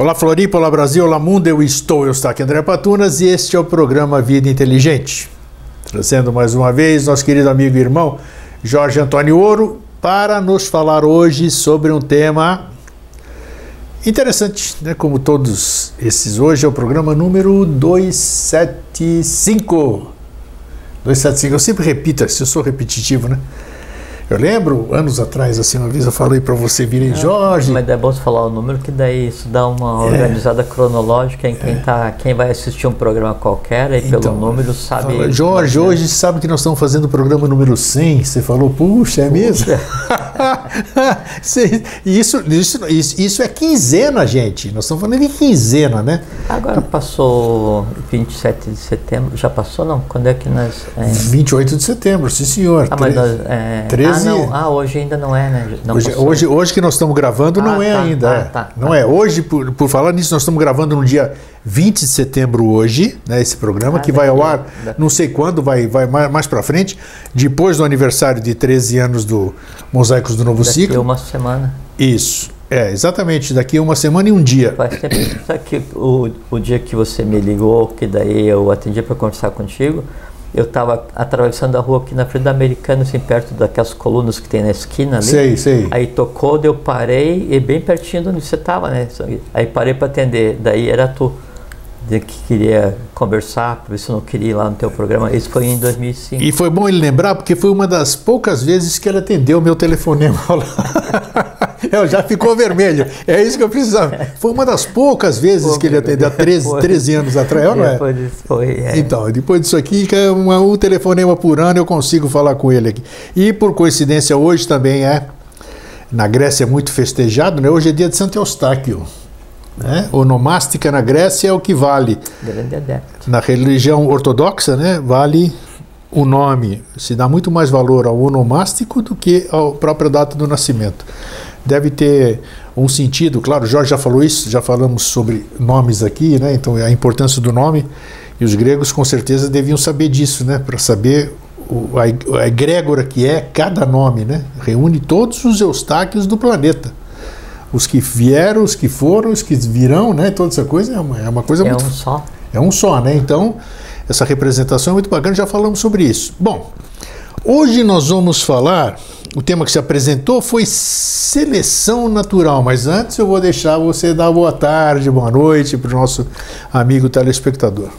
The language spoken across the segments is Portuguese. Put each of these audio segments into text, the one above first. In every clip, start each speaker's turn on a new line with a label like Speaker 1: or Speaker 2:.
Speaker 1: Olá Floripa, olá Brasil, olá mundo, eu estou, eu estou aqui André Patunas e este é o programa Vida Inteligente. Trazendo mais uma vez nosso querido amigo e irmão Jorge Antônio Ouro para nos falar hoje sobre um tema interessante, né? Como todos esses, hoje é o programa número 275. 275, eu sempre repito, eu sou repetitivo, né? Eu lembro, anos atrás, assim, uma vez eu falei para você, virem Jorge.
Speaker 2: Mas é bom você falar o número, que daí isso dá uma é. organizada cronológica em quem, é. tá, quem vai assistir um programa qualquer, aí então, pelo número sabe.
Speaker 1: Fala, Jorge, hoje sabe que nós estamos fazendo o programa número 100. Você falou, puxa, é mesmo? isso, isso, isso, isso é quinzena, gente. Nós estamos falando de quinzena, né?
Speaker 2: Agora passou 27 de setembro. Já passou, não? Quando é que nós.
Speaker 1: É... 28 de setembro, sim, senhor.
Speaker 2: Ah, mas nós, é... 13 ah, não. Ah, hoje ainda não é, né?
Speaker 1: Não hoje, hoje, hoje, que nós estamos gravando, ah, não é tá, ainda. Ah, tá, não tá. é. Hoje, por, por falar nisso, nós estamos gravando no dia 20 de setembro hoje, né, esse programa, ah, que vai ao ar, não sei quando, vai, vai mais, mais para frente, depois do aniversário de 13 anos do Mosaicos do Novo
Speaker 2: daqui
Speaker 1: Ciclo.
Speaker 2: Daqui uma semana.
Speaker 1: Isso. É, exatamente, daqui uma semana e um dia.
Speaker 2: Faz tempo. Que o, o dia que você me ligou, que daí eu atendi para conversar contigo, eu estava atravessando a rua aqui na frente da Americana, assim, perto daquelas colunas que tem na esquina ali.
Speaker 1: Sei, sei.
Speaker 2: Aí tocou, eu parei, e bem pertinho de onde você estava, né? Aí parei para atender, daí era tu que queria conversar, para ver se eu não queria ir lá no teu programa. Isso foi em 2005.
Speaker 1: E foi bom ele lembrar, porque foi uma das poucas vezes que ele atendeu o meu telefonema Eu já ficou vermelho. É isso que eu precisava. Foi uma das poucas vezes Pô, que ele atendeu, há 13, 13 anos atrás, não é?
Speaker 2: Depois disso foi. É.
Speaker 1: Então, depois disso aqui, é uma, um telefonema por ano, eu consigo falar com ele aqui. E por coincidência, hoje também é. Na Grécia é muito festejado, né? Hoje é dia de Santo Eustáquio. Né? Onomástica na Grécia é o que vale.
Speaker 2: Grande adepto.
Speaker 1: Na religião ortodoxa, né, vale o nome. Se dá muito mais valor ao onomástico do que à própria data do nascimento. Deve ter um sentido, claro, Jorge já falou isso, já falamos sobre nomes aqui, né? Então a importância do nome. E os gregos com certeza deviam saber disso, né? Para saber o, a, a egrégora que é cada nome, né? Reúne todos os eustáquios do planeta os que vieram, os que foram, os que virão, né? Toda essa coisa é uma, é uma coisa
Speaker 2: é
Speaker 1: muito.
Speaker 2: É um só.
Speaker 1: É um só, né? Então, essa representação é muito bacana, já falamos sobre isso. Bom, hoje nós vamos falar. O tema que se apresentou foi seleção natural, mas antes eu vou deixar você dar boa tarde, boa noite para o nosso amigo telespectador.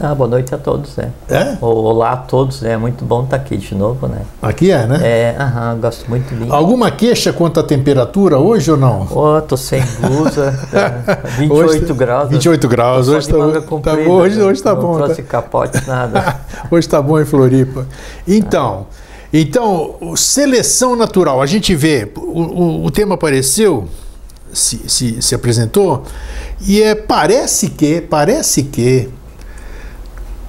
Speaker 2: Ah, boa noite a todos, né?
Speaker 1: É?
Speaker 2: Olá a todos, né? É muito bom estar aqui de novo, né?
Speaker 1: Aqui é, né?
Speaker 2: É, aham, gosto muito.
Speaker 1: Alguma queixa quanto à temperatura hoje ou não?
Speaker 2: Oh, tô sem blusa, é, 28 hoje, graus.
Speaker 1: 28 graus, hoje tá, tá, comprida, tá bom, hoje,
Speaker 2: né?
Speaker 1: hoje tá
Speaker 2: não
Speaker 1: bom.
Speaker 2: Não trouxe tá... capote, nada.
Speaker 1: hoje tá bom em Floripa. Então, ah. então, seleção natural, a gente vê, o, o, o tema apareceu, se, se, se apresentou, e é, parece que, parece que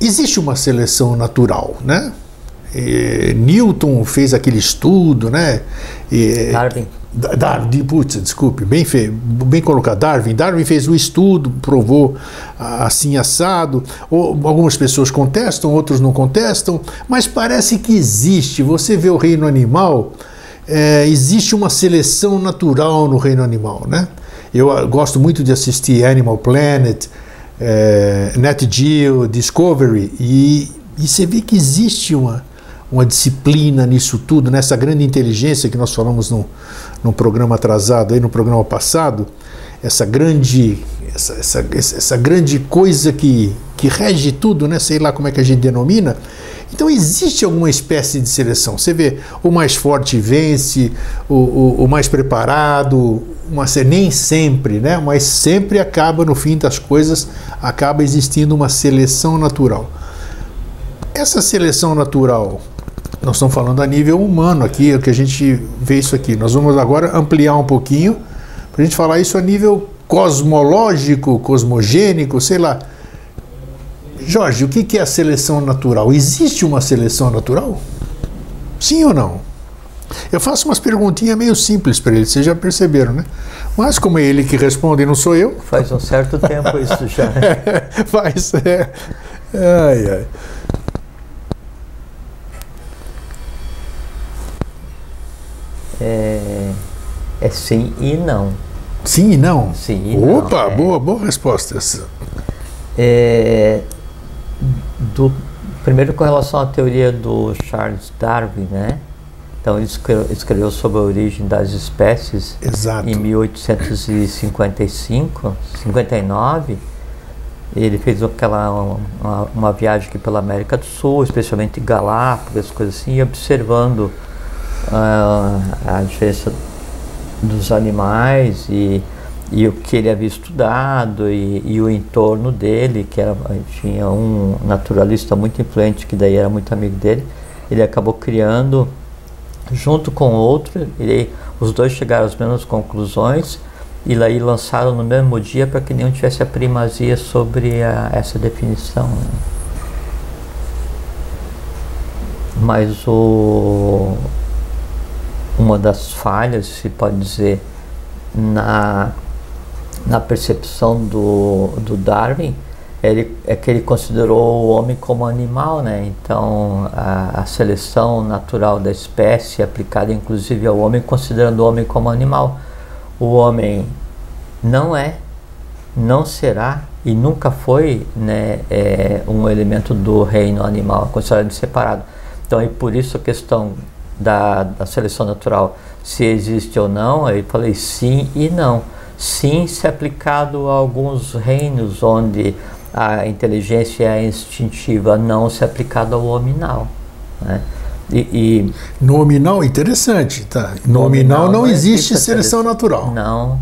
Speaker 1: existe uma seleção natural, né? E Newton fez aquele estudo, né?
Speaker 2: E, Darwin.
Speaker 1: Darwin, putz, desculpe, bem, fe, bem colocado. Darwin. Darwin fez o estudo, provou assim assado. Ou, algumas pessoas contestam, outros não contestam, mas parece que existe. Você vê o reino animal, é, existe uma seleção natural no reino animal, né? Eu ah, gosto muito de assistir Animal Planet, é, Net Geo, Discovery, e, e você vê que existe uma, uma disciplina nisso tudo, nessa grande inteligência que nós falamos no, no programa atrasado, aí no programa passado, essa grande, essa, essa, essa grande coisa que, que rege tudo, né? sei lá como é que a gente denomina, então existe alguma espécie de seleção. Você vê, o mais forte vence, o, o, o mais preparado, uma, nem sempre, né? mas sempre acaba, no fim das coisas, acaba existindo uma seleção natural. Essa seleção natural, nós estamos falando a nível humano aqui, é o que a gente vê isso aqui. Nós vamos agora ampliar um pouquinho para a gente falar isso a nível cosmológico, cosmogênico, sei lá. Jorge, o que é a seleção natural? Existe uma seleção natural? Sim ou não? Eu faço umas perguntinhas meio simples para ele, vocês já perceberam, né? Mas como é ele que responde, não sou eu.
Speaker 2: Faz um certo tempo isso já.
Speaker 1: é, faz, é. Ai, ai.
Speaker 2: É, é sim e não.
Speaker 1: Sim e não.
Speaker 2: Sim e
Speaker 1: Opa,
Speaker 2: não, é.
Speaker 1: boa, boa resposta.
Speaker 2: É, do, primeiro com relação à teoria do Charles Darwin, né? Então ele escreveu, sobre a origem das espécies
Speaker 1: Exato.
Speaker 2: em 1855, 59. Ele fez aquela uma, uma viagem aqui pela América do Sul, especialmente Galápagos, coisas assim, observando ah, a diferença dos animais e, e o que ele havia estudado e, e o entorno dele, que era, tinha um naturalista muito influente, que daí era muito amigo dele, ele acabou criando, junto com outro, ele, os dois chegaram às mesmas conclusões e aí lançaram no mesmo dia para que nenhum tivesse a primazia sobre a, essa definição. né? Mas o, uma das falhas, se pode dizer, na, na percepção do, do Darwin ele, é que ele considerou o homem como animal, né? Então a, a seleção natural da espécie aplicada inclusive ao homem, considerando o homem como animal. O homem não é, não será e nunca foi né, é, um elemento do reino animal, considerado separado. Então, e por isso a questão da, da seleção natural, se existe ou não, eu falei sim e não. Sim, se aplicado a alguns reinos onde a inteligência é instintiva, não se aplicado ao hominal. Né? E, e
Speaker 1: Nominal, interessante, tá? Nominal,
Speaker 2: Nominal
Speaker 1: não,
Speaker 2: não
Speaker 1: existe
Speaker 2: existe
Speaker 1: seleção
Speaker 2: seleção.
Speaker 1: natural.
Speaker 2: não,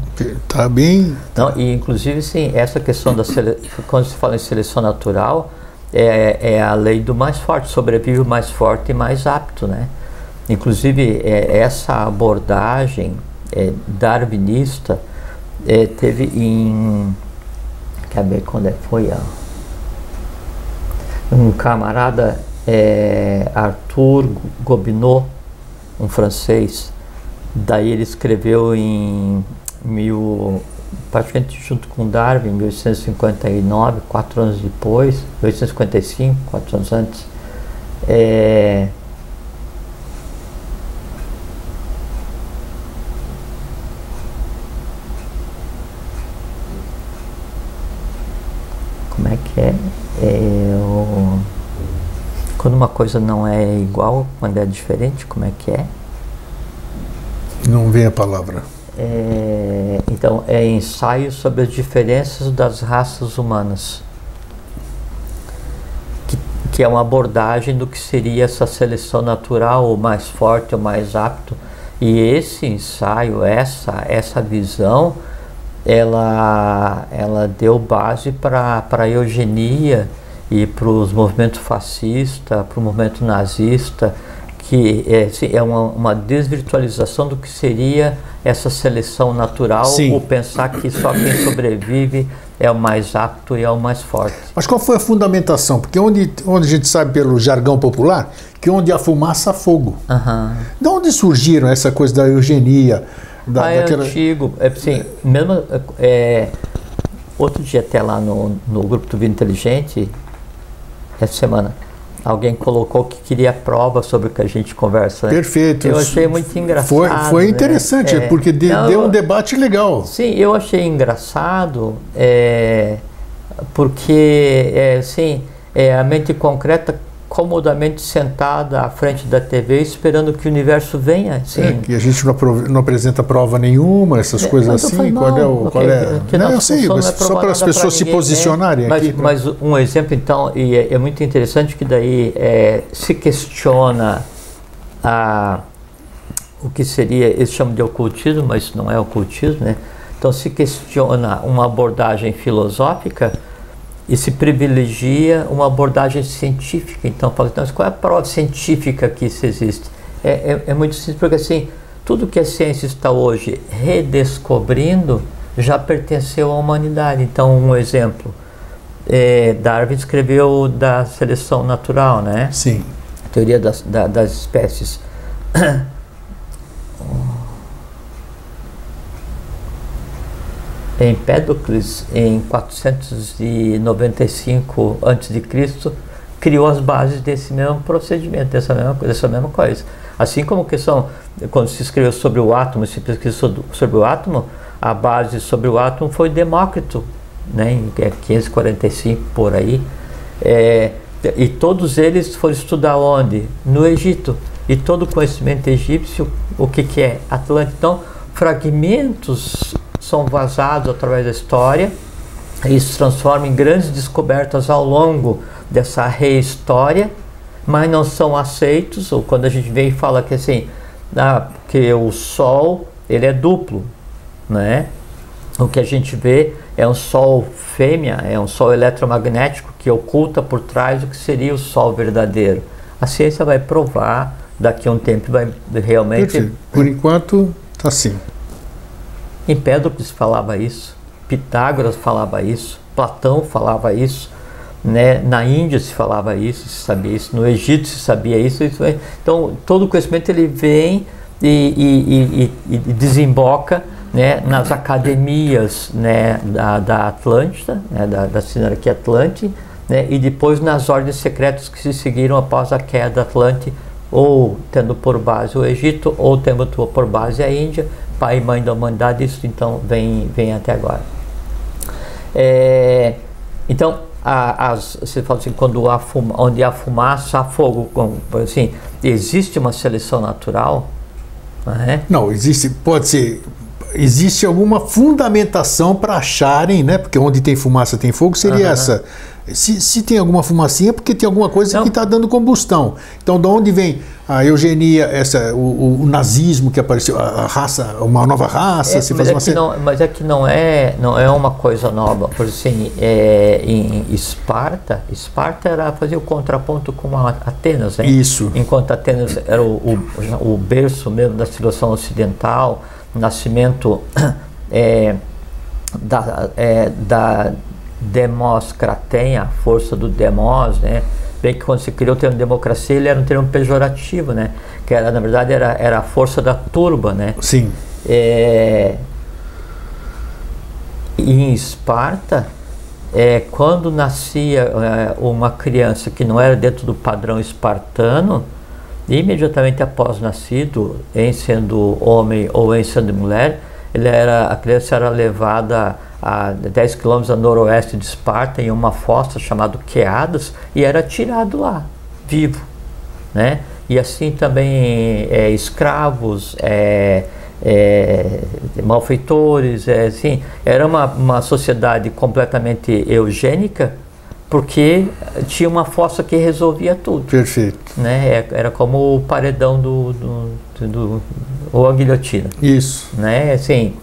Speaker 1: Tá bem.
Speaker 2: Não, e inclusive sim, essa questão da sele... quando se fala em seleção natural, é, é a lei do mais forte, sobrevive o mais forte e mais apto, né? Inclusive é, essa abordagem é, darwinista é, teve em quer ver quando é foi ó. um camarada é, Arthur Gobineau, um francês, daí ele escreveu em mil, praticamente junto com Darwin, em 1859, quatro anos depois, 1855, quatro anos antes, é, como é é? É o- quando uma coisa não é igual, quando é diferente, como é que é?
Speaker 1: Não vem a palavra.
Speaker 2: É, então, é ensaio sobre as diferenças das raças humanas, que, que é uma abordagem do que seria essa seleção natural, o mais forte, o mais apto. E esse ensaio, essa, essa visão, ela, ela deu base para a eugenia e para os movimentos fascistas, para o movimento nazista, que é, assim, é uma, uma desvirtualização do que seria essa seleção natural,
Speaker 1: Sim.
Speaker 2: o pensar que só quem sobrevive é o mais apto e é o mais forte.
Speaker 1: Mas qual foi a fundamentação? Porque onde, onde a gente sabe pelo jargão popular que onde há fumaça há fogo.
Speaker 2: Aham.
Speaker 1: De onde surgiram essa coisa da eugenia? Da,
Speaker 2: ah, é
Speaker 1: daquela...
Speaker 2: antigo. É, assim, mesmo, é, outro dia até lá no, no grupo do Vida Inteligente, essa semana, alguém colocou que queria prova sobre o que a gente conversa. né?
Speaker 1: Perfeito.
Speaker 2: Eu achei muito engraçado.
Speaker 1: Foi, foi
Speaker 2: né?
Speaker 1: interessante,
Speaker 2: É.
Speaker 1: porque de-
Speaker 2: Não,
Speaker 1: deu um debate legal.
Speaker 2: Sim, eu achei engraçado, é, porque é, assim, é, a mente concreta comodamente sentada à frente da TV esperando que o universo venha. Assim,
Speaker 1: É, que a gente não, não apresenta prova nenhuma, essas
Speaker 2: É,
Speaker 1: coisas assim.
Speaker 2: falei,
Speaker 1: qual é o.
Speaker 2: não,
Speaker 1: Qual é?
Speaker 2: que
Speaker 1: Não, eu sei, mas
Speaker 2: não é
Speaker 1: só para as pessoas se
Speaker 2: ninguém, né?
Speaker 1: posicionarem
Speaker 2: mas,
Speaker 1: aqui. pra-
Speaker 2: Mas um exemplo, então, e é, é muito interessante que daí é, se questiona a, o que seria, eles chamam de ocultismo, mas isso não é ocultismo, né? Então se questiona uma abordagem filosófica e se privilegia uma abordagem científica. Então fala, então, mas qual é a prova científica que isso existe? É, é, é muito simples, porque assim, tudo que a ciência está hoje redescobrindo já pertenceu à humanidade. Então, um exemplo, é, Darwin escreveu da seleção natural, né?
Speaker 1: Sim.
Speaker 2: teoria das, da- das espécies. Empédocles, em 495 a.C., criou as bases desse mesmo procedimento, dessa mesma, dessa mesma coisa. Assim como que quando se escreveu sobre o átomo, se pesquisou sobre, o átomo, a base sobre o átomo foi Demócrito, né, em 545 por aí. É, e todos eles foram estudar onde? No Egito. E todo o conhecimento egípcio, o que, que é? Atlântico. Então, fragmentos são vazados através da história e se transformam em grandes descobertas ao longo dessa rehistória, mas não são aceitos, ou quando a gente vem e fala que assim, ah, que o Sol ele é duplo, né? O que a gente vê é um Sol fêmea, é um Sol eletromagnético que oculta por trás o que seria o Sol verdadeiro. A ciência vai provar, daqui a um tempo vai realmente... Perfeito.
Speaker 1: Por enquanto, está assim.
Speaker 2: Empédocles falava isso, Pitágoras falava isso, Platão falava isso, né? na Índia se falava isso, se sabia isso, no Egito se sabia isso. isso é. então, todo o conhecimento ele vem e, e, e, e desemboca né, nas academias né, da, da Atlântida, né, da, da Sinarquia Atlante, né, e depois nas ordens secretas que se seguiram após a queda da Atlante, ou tendo por base o Egito, ou tendo por base a Índia, pai e mãe da humanidade, isso então vem, vem até agora. É, então, a, as, você fala assim, quando há fuma, onde há fumaça, há fogo. assim, existe uma seleção natural?
Speaker 1: Não, é? não existe, pode ser existe alguma fundamentação para acharem, né? Porque onde tem fumaça tem fogo, seria uhum. essa. Se, se tem alguma fumacinha, é porque tem alguma coisa Não. que está dando combustão. Então, de onde vem a eugenia, essa, o, o nazismo que apareceu, a raça, uma nova raça?
Speaker 2: É, se faz
Speaker 1: mas,
Speaker 2: uma... é não, mas é que não é, não é uma coisa nova. Por assim, é, em Esparta, Esparta era fazer o contraponto com Atenas, né?
Speaker 1: Isso.
Speaker 2: Enquanto Atenas era o, o, o berço mesmo da civilização ocidental, nascimento é, da, é, da a força do demos, né? Bem que quando se criou o termo democracia, ele era um termo pejorativo, né? Que era, na verdade, era, era a força da turba, né?
Speaker 1: Sim.
Speaker 2: É, em Esparta, é, quando nascia é, uma criança que não era dentro do padrão espartano, imediatamente após nascido, em sendo homem ou em sendo mulher, ele era, a criança era levada a 10 quilômetros a noroeste de Esparta em uma fossa chamada Queadas e era tirado lá, vivo, né? E assim também é, escravos, é, é, malfeitores, é, assim, era uma, uma sociedade completamente eugênica, porque tinha uma fossa que resolvia tudo.
Speaker 1: Perfeito.
Speaker 2: Né? É, era como o paredão do, do, do, do ou a guilhotina.
Speaker 1: Isso.
Speaker 2: Né? Assim,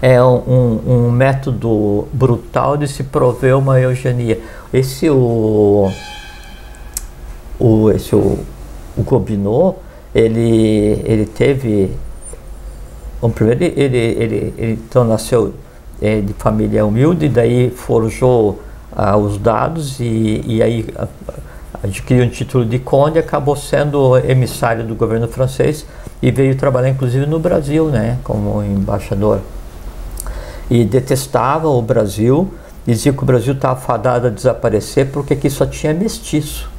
Speaker 2: é um, um, método brutal de se prover uma eugenia. Esse o, o esse o, o Gobineau, ele ele teve Bom, primeiro ele, ele, ele, ele então nasceu é, de família humilde, daí forjou ah, os dados e, e aí adquiriu um título de conde, acabou sendo emissário do governo francês e veio trabalhar inclusive no Brasil, né, como embaixador. E detestava o Brasil, dizia que o Brasil estava fadado a desaparecer porque aqui só tinha mestiço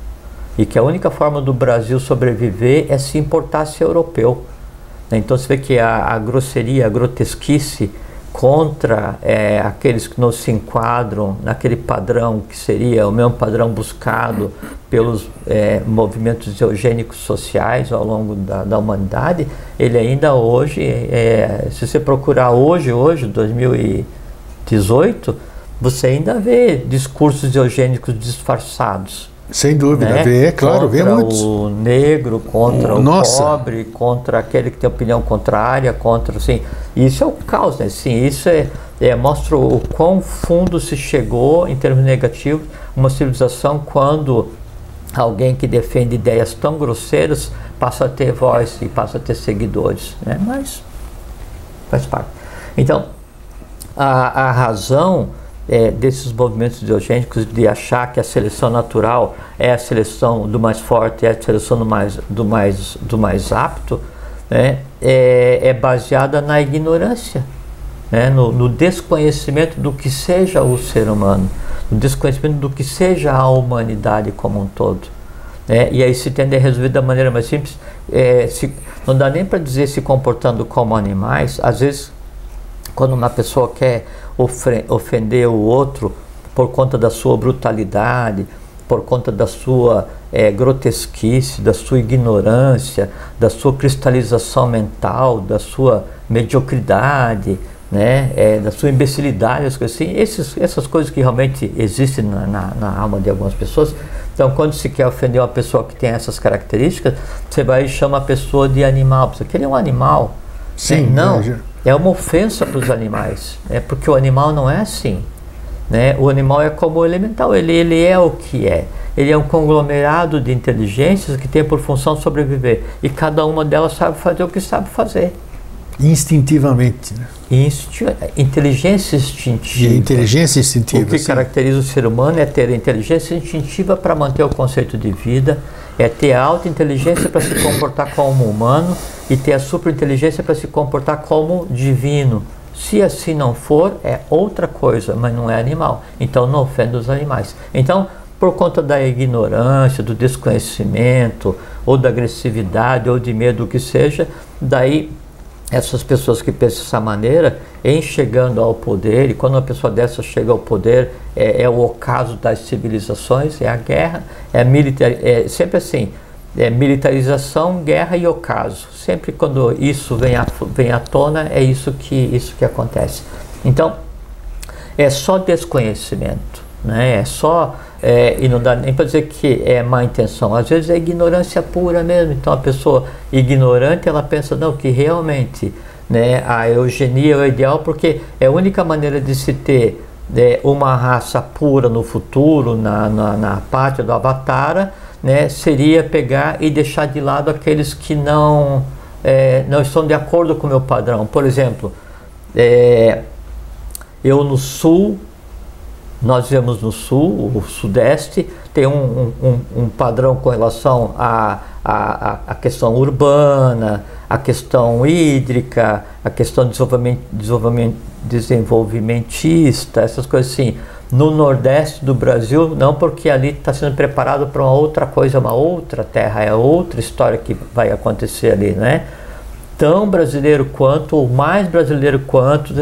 Speaker 2: e que a única forma do Brasil sobreviver é se importasse europeu. Então você vê que a, a grosseria, a grotesquice contra é, aqueles que não se enquadram naquele padrão que seria o mesmo padrão buscado pelos é, movimentos eugênicos sociais ao longo da, da humanidade, ele ainda hoje, é, se você procurar hoje, hoje, 2018, você ainda vê discursos eugênicos disfarçados.
Speaker 1: Sem dúvida, né? vê, é claro,
Speaker 2: contra
Speaker 1: vê muitos.
Speaker 2: o negro, contra o, o pobre, contra aquele que tem opinião contrária, contra, assim, isso é o caos, né? Sim, isso é, é, mostra o quão fundo se chegou em termos negativos uma civilização quando alguém que defende ideias tão grosseiras passa a ter voz e passa a ter seguidores, né? Mas faz parte. Então, a, a razão é, desses movimentos ideogênicos de achar que a seleção natural é a seleção do mais forte, é a seleção do mais, do mais, do mais apto, né, é, é baseada na ignorância, né, no, no, desconhecimento do que seja o ser humano, no desconhecimento do que seja a humanidade como um todo. Né, e aí se tende a resolver da maneira mais simples, é, se, não dá nem para dizer se comportando como animais, às vezes quando uma pessoa quer ofender o outro por conta da sua brutalidade, por conta da sua é, grotesquice, da sua ignorância, da sua cristalização mental, da sua mediocridade, né, é, da sua imbecilidade, as coisas assim, esses, essas coisas que realmente existem na, na, na, alma de algumas pessoas. Então, quando se quer ofender uma pessoa que tem essas características, você vai e chama a pessoa de animal. Você quer é um animal?
Speaker 1: Sim,
Speaker 2: né? não. É uma ofensa para os animais, é porque o animal não é assim. Né? O animal é como o elemental, ele, ele é o que é. Ele é um conglomerado de inteligências que tem por função sobreviver. E cada uma delas sabe fazer o que sabe fazer.
Speaker 1: Instintivamente. Né?
Speaker 2: Insti inteligência instintiva.
Speaker 1: E inteligência instintiva.
Speaker 2: O que sim. caracteriza o ser humano é ter inteligência instintiva para manter o conceito de vida, é ter a alta inteligência para se comportar como humano e ter a superinteligência para se comportar como divino. Se assim não for, é outra coisa, mas não é animal. Então não ofenda os animais. Então, por conta da ignorância, do desconhecimento, ou da agressividade, ou de medo, o que seja, daí essas pessoas que pensam dessa maneira, em chegando ao poder, e quando uma pessoa dessa chega ao poder, é, é o ocaso das civilizações, é a guerra, é, militar, é sempre assim, é militarização, guerra e ocaso. Sempre quando isso vem à, vem à tona, é isso que, isso que acontece. Então, é só desconhecimento, né? é só é, e não dá nem para dizer que é má intenção, às vezes é ignorância pura mesmo. Então a pessoa ignorante ela pensa não que realmente né, a eugenia é o ideal porque é a única maneira de se ter né, uma raça pura no futuro, na, na, na do Avatar, né, seria pegar e deixar de lado aqueles que não, é, não estão de acordo com o meu padrão. Por exemplo, é, eu no sul nós vivemos no sul, o sudeste, tem um, um, um padrão com relação à a, a, questão urbana, a questão hídrica, a questão desenvolvimento, desenvolvimento, desenvolvimentista, essas coisas assim. No nordeste do Brasil, não porque ali está sendo preparado para uma outra coisa, uma outra terra, é outra história que vai acontecer ali, né? Tão brasileiro quanto, ou mais brasileiro quanto,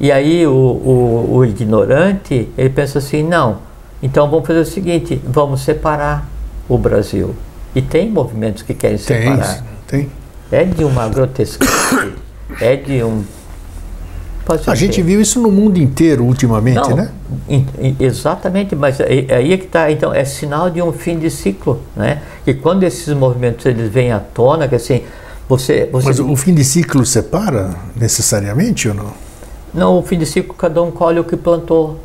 Speaker 2: e aí o, o, o, ignorante, ele pensa assim, não, então vamos fazer o seguinte, vamos separar o Brasil. E tem movimentos que querem tem, separar.
Speaker 1: Tem.
Speaker 2: É de uma grotesquidade, é de um...
Speaker 1: A gente viu isso no mundo inteiro ultimamente,
Speaker 2: não,
Speaker 1: né?
Speaker 2: In, in, exatamente, mas aí, aí é que está, então, é sinal de um fim de ciclo, né? E quando esses movimentos eles vêm à tona, que assim, você, você...
Speaker 1: Mas o fim de ciclo separa necessariamente ou não?
Speaker 2: Não, o fim de ciclo, cada um colhe o que plantou.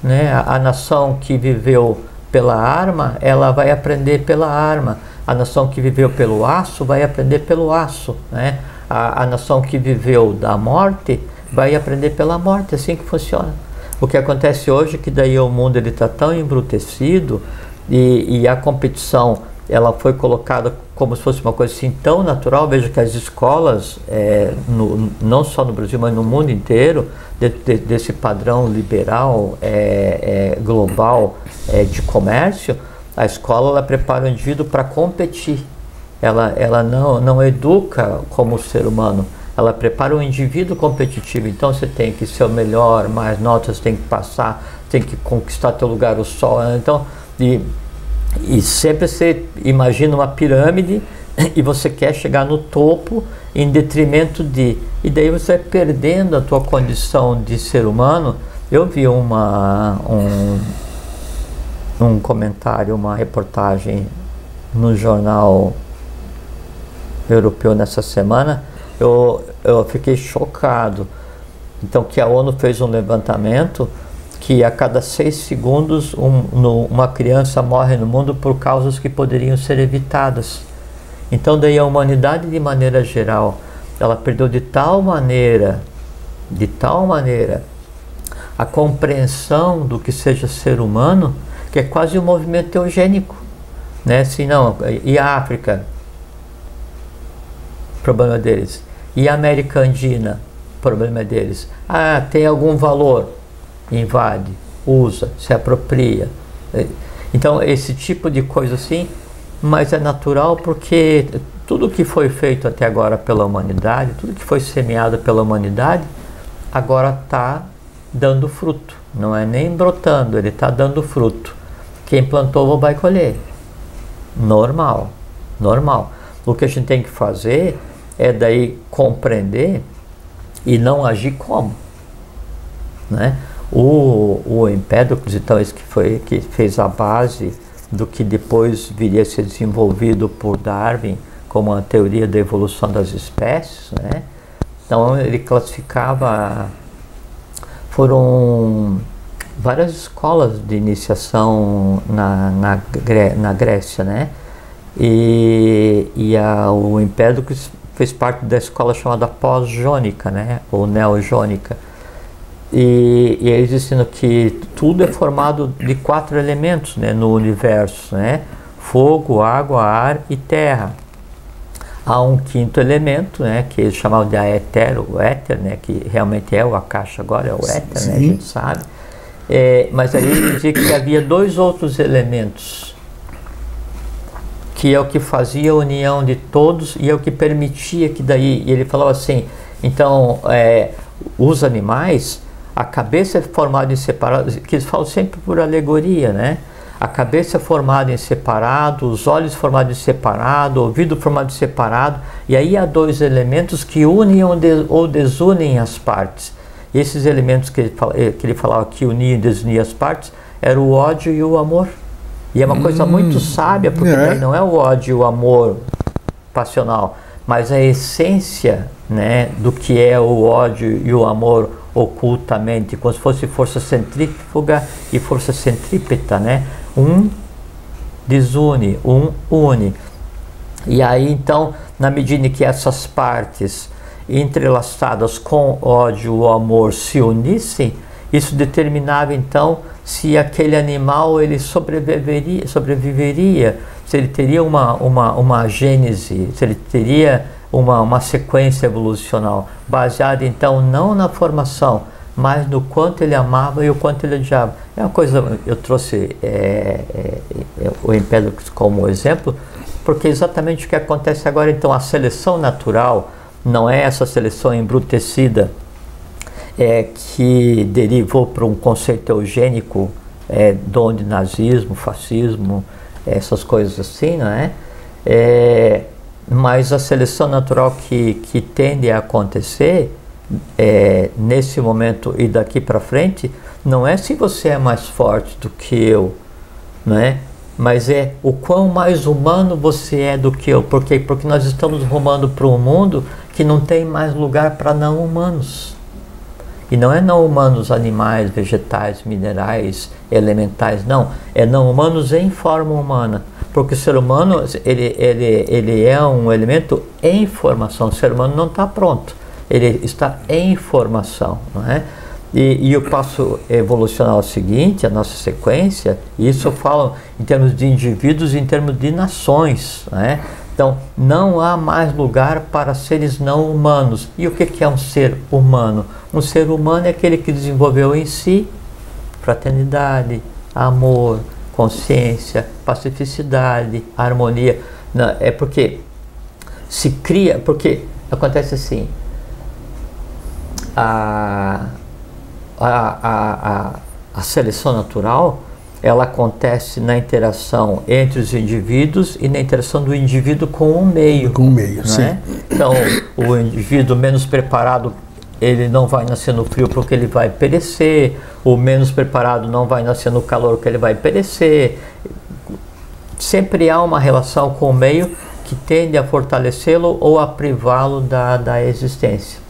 Speaker 2: Né? A, a, nação que viveu pela arma, ela vai aprender pela arma. A nação que viveu pelo aço vai aprender pelo aço. Né? A, a nação que viveu da morte vai aprender pela morte. É assim que funciona. O que acontece hoje é que daí o mundo está tão embrutecido e, e a competição ela foi colocada como se fosse uma coisa assim tão natural. Veja que as escolas, é, no, não só no Brasil, mas no mundo inteiro, de, de, desse padrão liberal, é, é, global é, de comércio, a escola ela prepara o indivíduo para competir. Ela, ela não, não educa como ser humano, ela prepara o indivíduo competitivo. Então você tem que ser o melhor, mais notas tem que passar, tem que conquistar teu lugar o sol. Então, e e sempre você imagina uma pirâmide e você quer chegar no topo em detrimento de. E daí você vai perdendo a tua condição de ser humano. Eu vi uma, um, um comentário, uma reportagem no jornal europeu nessa semana. Eu, eu fiquei chocado. Então, que a ONU fez um levantamento que a cada seis segundos um, no, uma criança morre no mundo por causas que poderiam ser evitadas. Então daí a humanidade de maneira geral, ela perdeu de tal maneira, de tal maneira, a compreensão do que seja ser humano, que é quase um movimento eugênico. Né? Se não, e a África? Problema deles. E a América Andina? Problema deles. Ah, tem algum valor? Invade, usa, se apropria. Então, esse tipo de coisa assim, mas é natural porque tudo que foi feito até agora pela humanidade, tudo que foi semeado pela humanidade, agora está dando fruto. Não é nem brotando, ele está dando fruto. Quem plantou vai colher. Normal, normal. O que a gente tem que fazer é daí compreender e não agir como, né? O, o Empédocles, então, esse que foi que fez a base do que depois viria a ser desenvolvido por Darwin como a teoria da evolução das espécies, né? Então ele classificava foram várias escolas de iniciação na, na, na Grécia, né? E, e a, o Empédocles fez parte da escola chamada pós-jônica, né? Ou neo-jônica. E, e eles ensinam que tudo é formado de quatro elementos né, no universo, né? Fogo, água, ar e terra. Há um quinto elemento, né, que eles chamavam de éter, o éter, né, que realmente é o Akasha agora, é o éter, né, a gente sabe. É, mas aí ele dizia que havia dois outros elementos, que é o que fazia a união de todos e é o que permitia que daí, e ele falou assim, então, é, os animais, a cabeça é formada em separados, que eles falam sempre por alegoria, né? a cabeça formada em separado, os olhos formados em separado, o ouvido formado em separado, e aí há dois elementos que unem ou desunem as partes. E esses elementos que ele, eh, que ele falava que uniam e desuniam as partes eram o ódio e o amor. E é uma hum, coisa muito sábia, porque é. não é o ódio e o amor passional, mas a essência né, do que é o ódio e o amor ocultamente, como se fosse força centrífuga e força centrípeta, né? Um desune, um une. E aí então, na medida que essas partes entrelaçadas com ódio ou amor se unissem, isso determinava então se aquele animal ele sobreviveria, sobreviveria se ele teria uma, uma, uma gênese, se ele teria uma, uma sequência evolucional, baseada então não na formação, mas no quanto ele amava e o quanto ele odiava. É uma coisa, eu trouxe é, é, é, o Empédocles como exemplo, porque exatamente o que acontece agora, então, a seleção natural não é essa seleção embrutecida é, que derivou para um conceito eugênico, é, onde nazismo, fascismo, essas coisas assim, não é? é mas a seleção natural que, que tende a acontecer é, nesse momento e daqui para frente, não é se você é mais forte do que eu, né? mas é o quão mais humano você é do que eu. Por quê? Porque nós estamos rumando para um mundo que não tem mais lugar para não humanos. E não é não humanos animais, vegetais, minerais, elementais, não. É não humanos em forma humana. Porque o ser humano ele, ele, ele é um elemento em formação. O ser humano não está pronto ele está em formação, não é? E, e, o passo evolucional seguinte, a nossa sequência, isso eu falo em termos de indivíduos em termos de nações. Né? Então, não há mais lugar para seres não humanos. E o que é um ser humano? Um ser humano é aquele que desenvolveu em si fraternidade, amor, consciência, pacificidade, harmonia. Não, é porque se cria, porque acontece assim, a, a, a, a seleção natural ela acontece na interação entre os indivíduos e na interação do indivíduo com o meio.
Speaker 1: Com o meio, sim.
Speaker 2: É? Então, o indivíduo menos preparado, ele não vai nascer no frio porque ele vai perecer, o menos preparado não vai nascer no calor porque ele vai perecer. Sempre há uma relação com o meio que tende a fortalecê-lo ou a privá-lo da, da existência.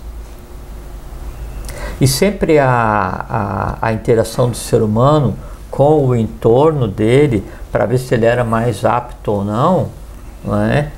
Speaker 2: E sempre a, a, a interação do ser humano com o entorno dele, para ver se ele era mais apto ou não, não é?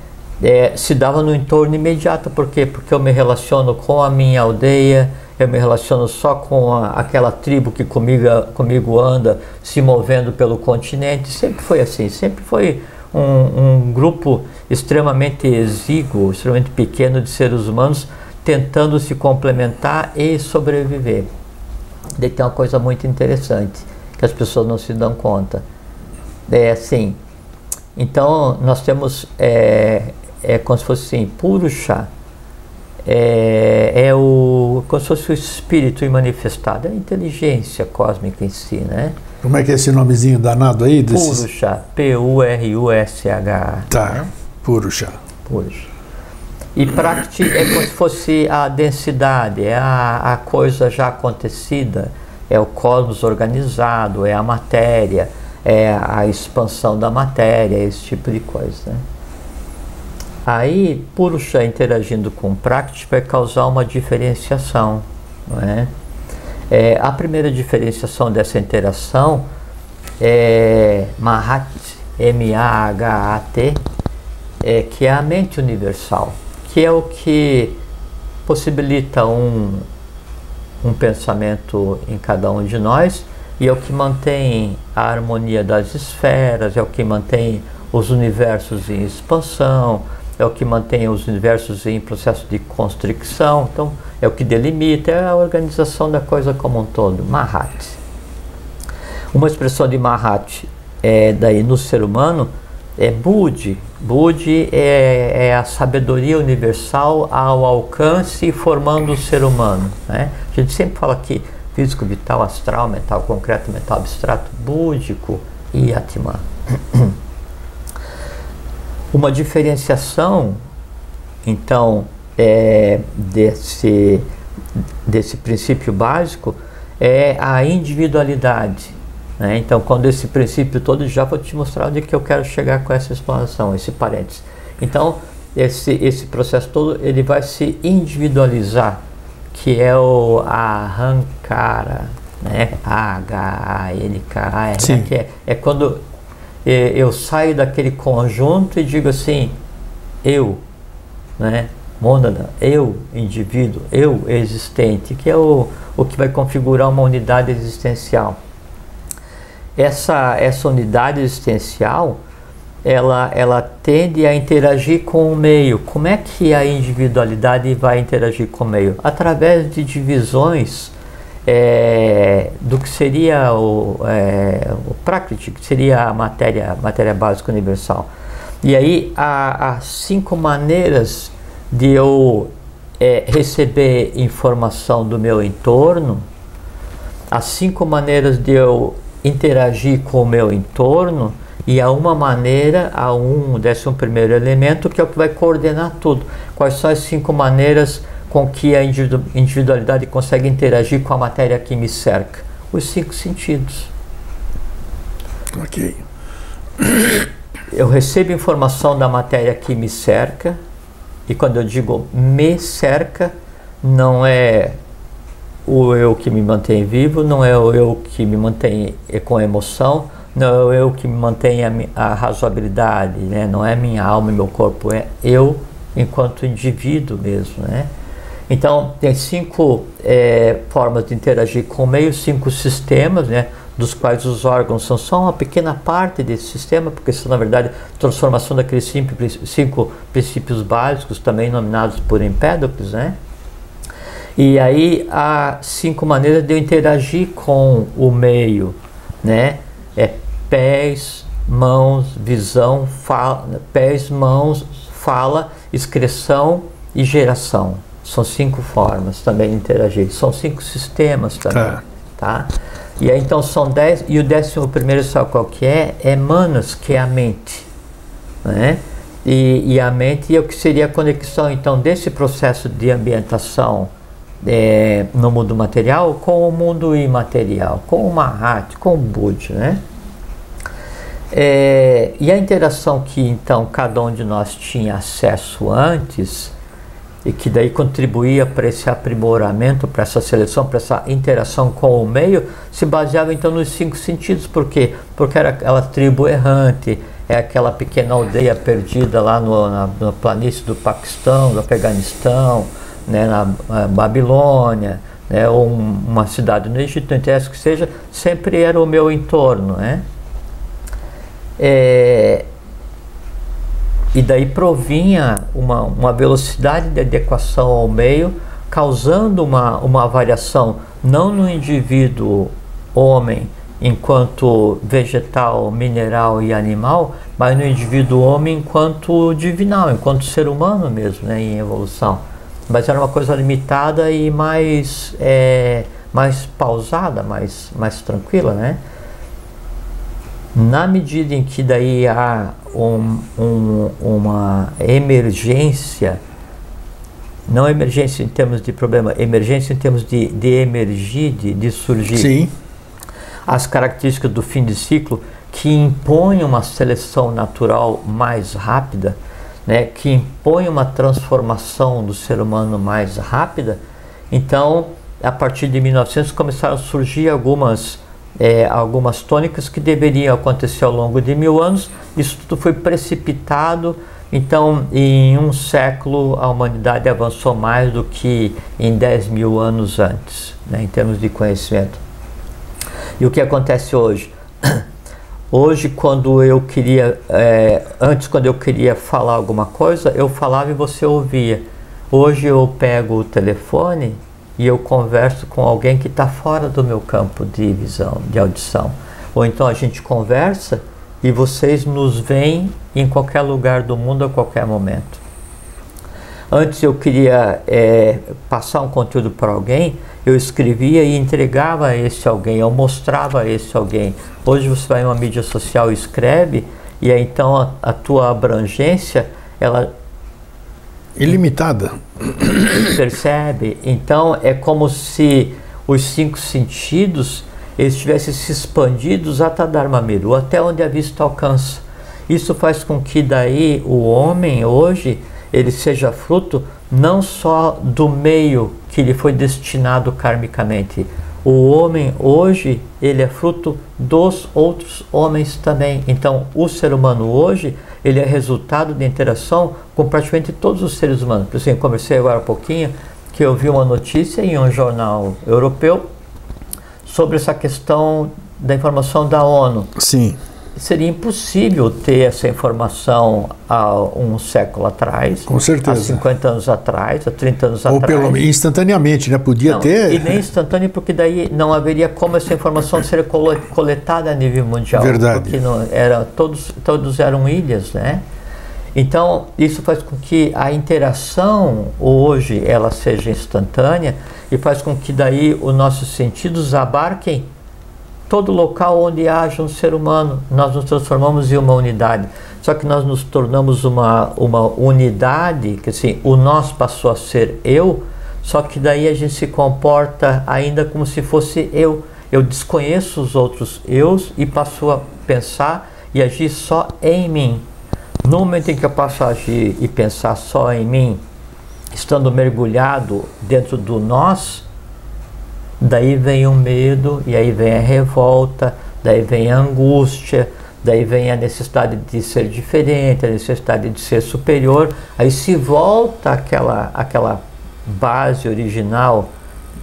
Speaker 2: É, se dava no entorno imediato. Por quê? Porque eu me relaciono com a minha aldeia, eu me relaciono só com a, aquela tribo que comigo, comigo anda se movendo pelo continente. Sempre foi assim, sempre foi um, um grupo extremamente exíguo, extremamente pequeno de seres humanos tentando se complementar e sobreviver. Daí tem uma coisa muito interessante que as pessoas não se dão conta. É assim, então nós temos, é, é como se fosse assim, Purusha é, é o como se fosse o espírito manifestado, é a inteligência cósmica em si, né?
Speaker 1: Como é que é esse nomezinho danado aí?
Speaker 2: Desses... Purusha, P-U-R-U-S-H.
Speaker 1: Tá, né? Purusha.
Speaker 2: Purusha. E Prakti é como se fosse a densidade, é a, a coisa já acontecida, é o cosmos organizado, é a matéria, é a expansão da matéria, esse tipo de coisa. Né? Aí, Purusha interagindo com Prakti vai causar uma diferenciação. Não é? É, a primeira diferenciação dessa interação é Mahat, M-A-H-A-T, é, que é a mente universal, que é o que possibilita um, um pensamento em cada um de nós e é o que mantém a harmonia das esferas, é o que mantém os universos em expansão, é o que mantém os universos em processo de constricção, então é o que delimita, é a organização da coisa como um todo, Mahat. Uma expressão de Mahat é daí no ser humano é Budi. Budi é, é, a sabedoria universal ao alcance formando o ser humano. Né? A gente sempre fala que físico, vital, astral, mental concreto, mental abstrato, búdico e Atman. Uma diferenciação, então, é, desse, desse princípio básico é a individualidade. Né? Então, quando esse princípio todo, já vou te mostrar onde que eu quero chegar com essa explanação, esse parênteses. Então, esse, esse processo todo ele vai se individualizar que é o Arrancara, né? A-H-A-N-K-A-R, né? que é, é quando eu saio daquele conjunto e digo assim, eu, né? Mônada, eu, indivíduo, eu existente, que é o, o que vai configurar uma unidade existencial. Essa, essa unidade existencial, ela, ela tende a interagir com o meio. Como é que a individualidade vai interagir com o meio? Através de divisões é, do que seria o, é, o Prakriti, que seria a matéria, matéria básica universal. E aí há, há cinco maneiras de eu é, receber informação do meu entorno, há cinco maneiras de eu interagir com o meu entorno e há uma maneira, há um décimo primeiro elemento que é o que vai coordenar tudo. Quais são as cinco maneiras com que a individualidade consegue interagir com a matéria que me cerca? Os cinco sentidos.
Speaker 1: Ok.
Speaker 2: Eu recebo informação da matéria que me cerca, e quando eu digo me cerca, não é o eu que me mantém vivo, não é o eu que me mantém com emoção, não é eu que mantém a, a razoabilidade, né? não é minha alma e meu corpo, é eu enquanto indivíduo mesmo. Né? Então, tem cinco é, formas de interagir com o meio, cinco sistemas, né? dos quais os órgãos são só uma pequena parte desse sistema, porque são, na verdade, transformação daqueles cinco, cinco princípios básicos, também nominados por Empédocles. Né? E aí há cinco maneiras de eu interagir com o meio. Né? É pés, mãos, visão, fala, pés, mãos, fala, excreção e geração. São cinco formas também de interagir. São cinco sistemas também. Tá. tá? E aí então são dez. E o décimo primeiro, sabe qual que é? É manas, que é a mente. Né? E, e a mente é o que seria a conexão então desse processo de ambientação é, no mundo material com o mundo imaterial, com o Mahat, com o Budi, né? É, e a interação que então cada um de nós tinha acesso antes e que daí contribuía para esse aprimoramento, para essa seleção, para essa interação com o meio, se baseava então nos cinco sentidos. Por quê? Porque era aquela tribo errante, é aquela pequena aldeia perdida lá no, na, planície do Paquistão, do Afeganistão, né, na, na Babilônia, né, ou um, uma cidade no Egito, não interessa que seja, sempre era o meu entorno, né? É, e daí provinha uma, uma velocidade de adequação ao meio, causando uma, uma variação não no indivíduo homem enquanto vegetal, mineral e animal, mas no indivíduo homem enquanto divinal, enquanto ser humano mesmo, né, em evolução. mas era uma coisa limitada e mais, é, mais pausada, mais, mais tranquila, né? Na medida em que daí há um, um, uma emergência, não emergência em termos de problema, emergência em termos de, de emergir, de, de surgir.
Speaker 1: Sim.
Speaker 2: As características do fim de ciclo que impõem uma seleção natural mais rápida, né, que impõe uma transformação do ser humano mais rápida. Então, a partir de 1900 começaram a surgir algumas é, algumas tônicas que deveriam acontecer ao longo de mil anos. Isso tudo foi precipitado. Então, em um século, a humanidade avançou mais do que em 10 mil anos antes, né, em termos de conhecimento. E o que acontece hoje? Hoje, quando eu queria, é, antes, quando eu queria falar alguma coisa, eu falava e você ouvia. Hoje eu pego o telefone e eu converso com alguém que está fora do meu campo de visão, de audição. Ou então a gente conversa e vocês nos veem em qualquer lugar do mundo a qualquer momento. Antes eu queria é, passar um conteúdo para alguém, eu escrevia e entregava a esse alguém, eu mostrava a esse alguém. Hoje você vai em uma mídia social e escreve, e aí então a, a tua abrangência, ela
Speaker 1: ilimitada.
Speaker 2: Percebe? Então é como se os cinco sentidos eles tivessem se expandidos até Dharma Miru, até onde a vista alcança. Isso faz com que daí o homem hoje ele seja fruto não só do meio que lhe foi destinado karmicamente. O homem hoje, ele é fruto dos outros homens também. Então, o ser humano hoje, ele é resultado de interação com praticamente todos os seres humanos. Por exemplo, conversei agora um pouquinho que eu vi uma notícia em um jornal europeu sobre essa questão da informação da ONU.
Speaker 1: Sim
Speaker 2: seria impossível ter essa informação há um século atrás.
Speaker 1: Com certeza. Há
Speaker 2: 50 anos atrás, há 30 anos
Speaker 1: Ou
Speaker 2: atrás. Ou
Speaker 1: pelo instantaneamente, né? Podia
Speaker 2: não,
Speaker 1: ter.
Speaker 2: E nem instantâneo, porque daí não haveria como essa informação ser coletada a nível mundial.
Speaker 1: Verdade.
Speaker 2: Porque não, era, todos, todos eram ilhas, né? Então, isso faz com que a interação hoje ela seja instantânea e faz com que daí os nossos sentidos abarquem todo local onde haja um ser humano, nós nos transformamos em uma unidade. Só que nós nos tornamos uma, uma unidade, que assim, o nós passou a ser eu, só que daí a gente se comporta ainda como se fosse eu. Eu desconheço os outros eus e passo a pensar e agir só em mim. No momento em que eu passo a agir e pensar só em mim, estando mergulhado dentro do nós, daí vem o medo, e aí vem a revolta, daí vem a angústia, daí vem a necessidade de ser diferente, a necessidade de ser superior, aí se volta aquela, aquela base original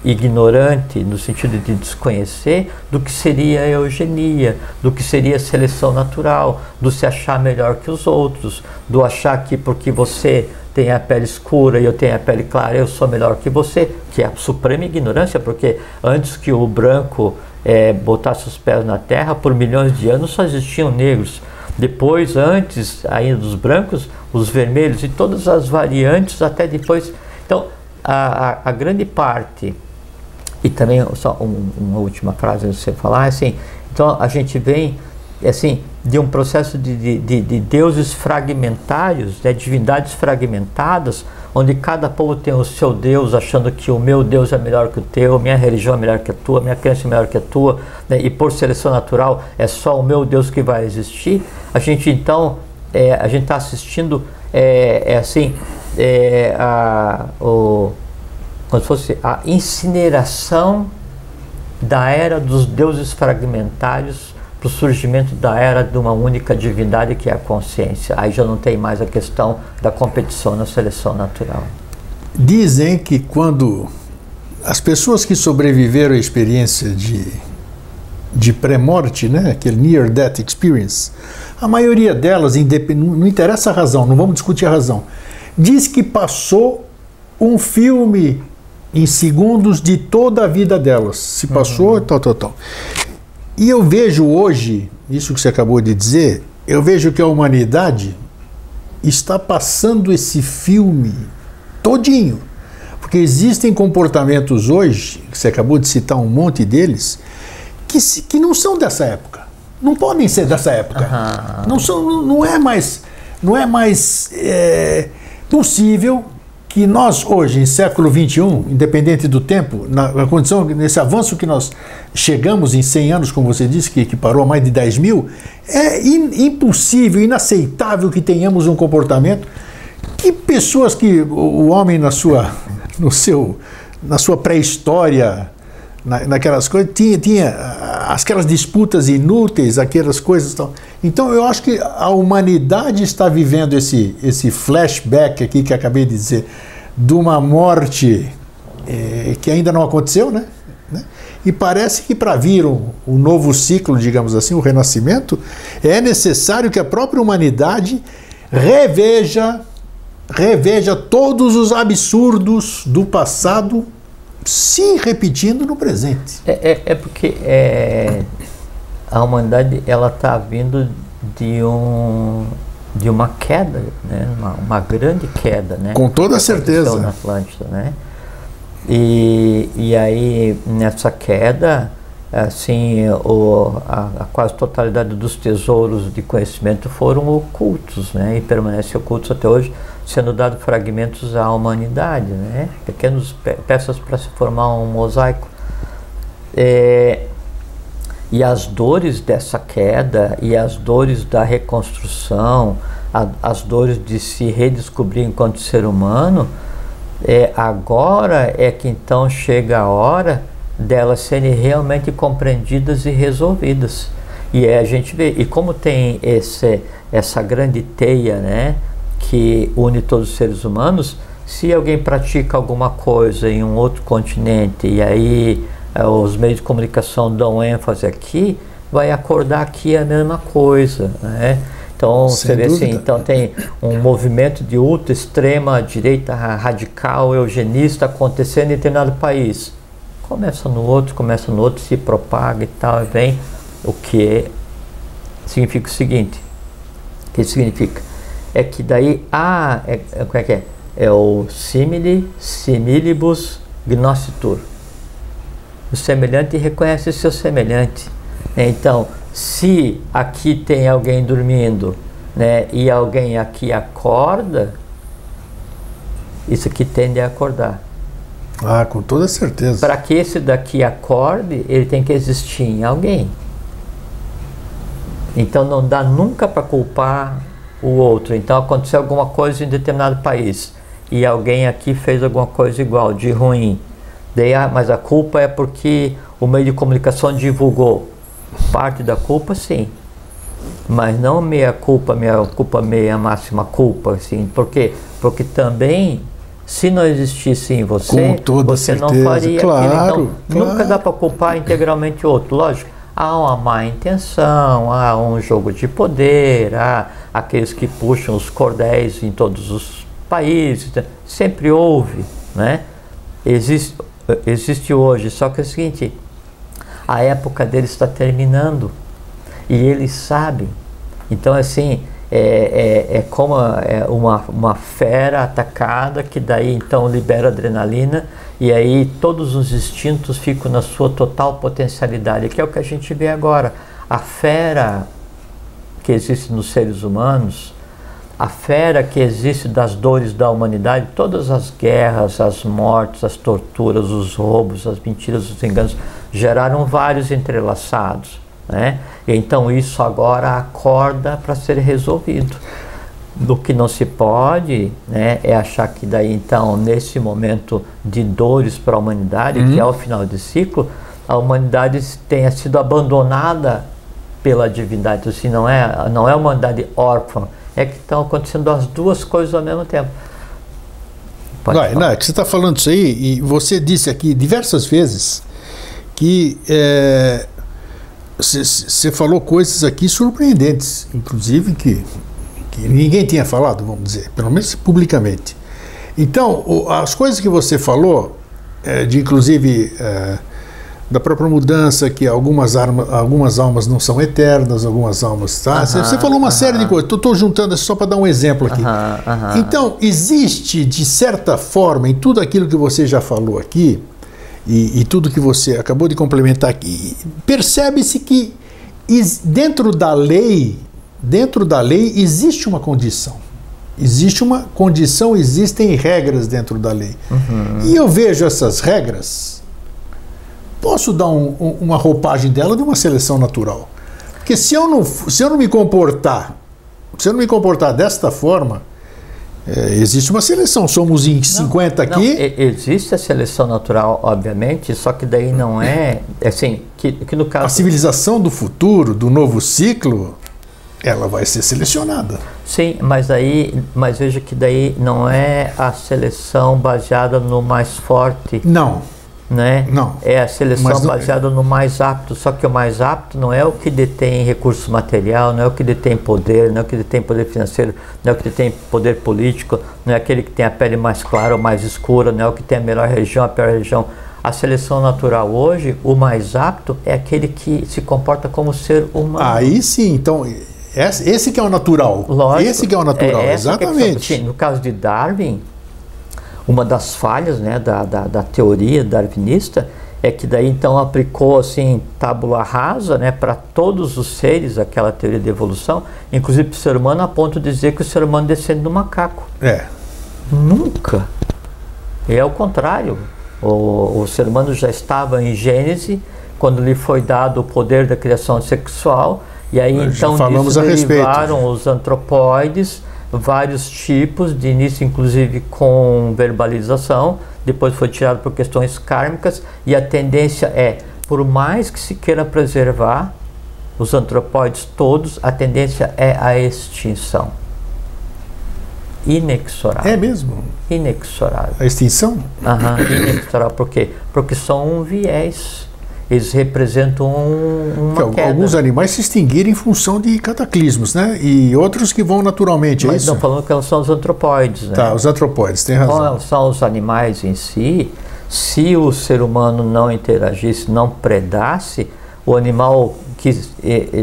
Speaker 2: ignorante no sentido de desconhecer do que seria a eugenia, do que seria a seleção natural, do se achar melhor que os outros, do achar que porque você tem a pele escura e eu tenho a pele clara, eu sou melhor que você, que é a suprema ignorância, porque antes que o branco é, botasse os pés na terra, por milhões de anos só existiam negros. Depois, antes ainda dos brancos, os vermelhos e todas as variantes até depois. Então, a, a, a grande parte, e também só um, uma última frase de você falar, assim, então a gente vem assim, de um processo de, de, de deuses fragmentários, né, divindades fragmentadas, onde cada povo tem o seu Deus, achando que o meu Deus é melhor que o teu, minha religião é melhor que a tua, minha crença é melhor que a tua, né, e por seleção natural é só o meu Deus que vai existir. A gente então, é, a gente está assistindo, é, é assim, é, a, o, como se fosse a incineração da era dos deuses fragmentários para o surgimento da era de uma única divindade que é a consciência. Aí já não tem mais a questão da competição na seleção natural.
Speaker 1: Dizem que quando as pessoas que sobreviveram à experiência de, de pré-morte, né, aquele near death experience, a maioria delas, não interessa a razão, não vamos discutir a razão, diz que passou um filme em segundos de toda a vida delas. Se passou, uhum. tal, tal, tal. E eu vejo hoje, isso que você acabou de dizer, eu vejo que a humanidade está passando esse filme todinho. Porque existem comportamentos hoje, que você acabou de citar um monte deles, que, se, que não são dessa época. Não podem ser dessa época.
Speaker 2: Aham.
Speaker 1: Não, são, não, não é mais, não é mais é, possível que nós hoje, em século XXI, independente do tempo, na, condição, nesse avanço que nós chegamos em 100 anos, como você disse, que, que parou a mais de 10 mil, é in- impossível, inaceitável que tenhamos um comportamento que pessoas que o, o homem na sua, no seu, na sua pré-história, na, naquelas coisas, tinha, tinha ah, aquelas disputas inúteis, aquelas coisas. Tal. Então eu acho que a humanidade está vivendo esse, esse flashback aqui que acabei de dizer, de uma morte eh, que ainda não aconteceu, né? Né? E parece que para vir o, o novo ciclo, digamos assim, o renascimento, é necessário que a própria humanidade reveja, reveja todos os absurdos do passado se repetindo no presente.
Speaker 2: É, é, é porque é, a humanidade ela está vindo de um de uma queda, né? uma, uma grande queda, né?
Speaker 1: Com toda
Speaker 2: aconteceu
Speaker 1: certeza.
Speaker 2: na Atlântida, né? E, e aí nessa queda, assim, o, a, a quase totalidade dos tesouros de conhecimento foram ocultos, né? E permanecem ocultos até hoje, sendo dados fragmentos à humanidade, né? Pequenas pe peças para se formar um mosaico. É, e as dores dessa queda e as dores da reconstrução, a, as dores de se redescobrir enquanto ser humano, é, agora é que então chega a hora delas serem realmente compreendidas e resolvidas. E é, a gente vê, e como tem esse, essa grande teia né, que une todos os seres humanos, se alguém pratica alguma coisa em um outro continente e aí eh, os meios de comunicação dão ênfase aqui, vai acordar aqui a mesma coisa. Né? Então,
Speaker 1: Sem
Speaker 2: você vê assim,
Speaker 1: dúvida.
Speaker 2: então tem um movimento de ultra extrema direita ra- radical, eugenista acontecendo em determinado país. Começa no outro, começa no outro, se propaga e tal, e vem o que significa o seguinte. O que significa? É que daí há, é, é, como é que é? É o simile, similibus gnositur. O semelhante reconhece o seu semelhante. né? Então, se aqui tem alguém dormindo né, e alguém aqui acorda, isso aqui tende a acordar.
Speaker 1: Ah, com toda certeza.
Speaker 2: Para que esse daqui acorde, ele tem que existir em alguém. Então não dá nunca para culpar o outro. Então aconteceu alguma coisa em determinado país e alguém aqui fez alguma coisa igual, de ruim. Daí, ah, mas a culpa é porque o meio de comunicação divulgou. Parte da culpa, sim. Mas não meia culpa, meia culpa, meia máxima culpa, assim. Por quê? Porque também, se não existisse em você, você não
Speaker 1: certeza.
Speaker 2: faria
Speaker 1: Claro,
Speaker 2: aquilo. Então, nunca
Speaker 1: claro.
Speaker 2: dá para culpar integralmente o outro. Lógico, há uma má intenção, há um jogo de poder, há aqueles que puxam os cordéis em todos os países. Sempre houve, né? Existe, existe hoje, só que é o seguinte, a época deles está terminando e eles sabem. Então, assim, é, é, é como é uma, uma fera atacada que daí então libera adrenalina e aí todos os instintos ficam na sua total potencialidade, que é o que a gente vê agora. A fera que existe nos seres humanos, a fera que existe das dores da humanidade, todas as guerras, as mortes, as torturas, os roubos, as mentiras, os enganos, geraram vários entrelaçados. Né? Então isso agora acorda para ser resolvido. Do que não se pode né, é achar que daí então, nesse momento de dores para a humanidade, que é o final de ciclo, a humanidade tenha sido abandonada pela divindade. Assim, não é, não é uma humanidade órfã, é que estão acontecendo as duas coisas ao mesmo tempo. Pode
Speaker 1: Não,
Speaker 2: falar.
Speaker 1: não, é que você está falando isso aí, e você disse aqui diversas vezes que é, você você falou coisas aqui surpreendentes, inclusive que, que ninguém tinha falado, vamos dizer, pelo menos publicamente. Então, as coisas que você falou, é, de inclusive é, da própria mudança, que algumas, arma, algumas almas não são eternas, algumas almas. Tá? Você, você falou uma série de coisas, estou juntando só para dar um exemplo aqui. Então, existe, de certa forma, em tudo aquilo que você já falou aqui, e, e tudo que você acabou de complementar aqui, percebe-se que dentro da lei, dentro da lei existe uma condição. Existe uma condição, existem regras dentro da lei. Uhum. E eu vejo essas regras, posso dar um, um, uma roupagem dela de uma seleção natural. Porque se eu não, se eu não me comportar, se eu não me comportar desta forma, é, existe uma seleção, somos em 50 não, aqui.
Speaker 2: Não, existe a seleção natural, obviamente, só que daí não é, é. Assim, que, que no caso.
Speaker 1: A civilização do futuro, do novo ciclo, ela vai ser selecionada.
Speaker 2: Sim, mas aí, mas veja que daí não é a seleção baseada no mais forte.
Speaker 1: Não
Speaker 2: né?
Speaker 1: Não.
Speaker 2: É a seleção não... baseada no mais apto, só que o mais apto não é o que detém recurso material, não é o que detém poder, não é o que detém poder financeiro, não é o que detém poder político, não é aquele que tem a pele mais clara ou mais escura, não é o que tem a melhor região, a pior região. A seleção natural hoje, o mais apto é aquele que se comporta como ser humano.
Speaker 1: Aí sim, então esse que é o natural.
Speaker 2: Lógico,
Speaker 1: esse que é o natural,
Speaker 2: é
Speaker 1: exatamente.
Speaker 2: É no caso de Darwin, uma das falhas né, da, da, da, teoria darwinista é que daí então aplicou assim tábula rasa né, para todos os seres aquela teoria de evolução, inclusive para o ser humano a ponto de dizer que o ser humano descende do macaco.
Speaker 1: É.
Speaker 2: Nunca. É o contrário. O, o ser humano já estava em Gênese quando lhe foi dado o poder da criação sexual e aí Nós então
Speaker 1: falamos
Speaker 2: disso derivaram os antropóides vários tipos, de início inclusive com verbalização, depois foi tirado por questões kármicas, e a tendência é, por mais que se queira preservar os antropóides todos, a tendência é a extinção. Inexorável.
Speaker 1: É mesmo?
Speaker 2: Inexorável.
Speaker 1: A extinção?
Speaker 2: Aham, inexorável. Por quê? Porque só um viés eles representam uma
Speaker 1: que, Alguns animais se extinguiram em função de cataclismos, né? E outros que vão naturalmente,
Speaker 2: é Mas
Speaker 1: é isso?
Speaker 2: não falando que são os antropóides, né?
Speaker 1: Tá, os antropóides, tem razão.
Speaker 2: Qual são os animais em si? Se o ser humano não interagisse, não predasse, o animal que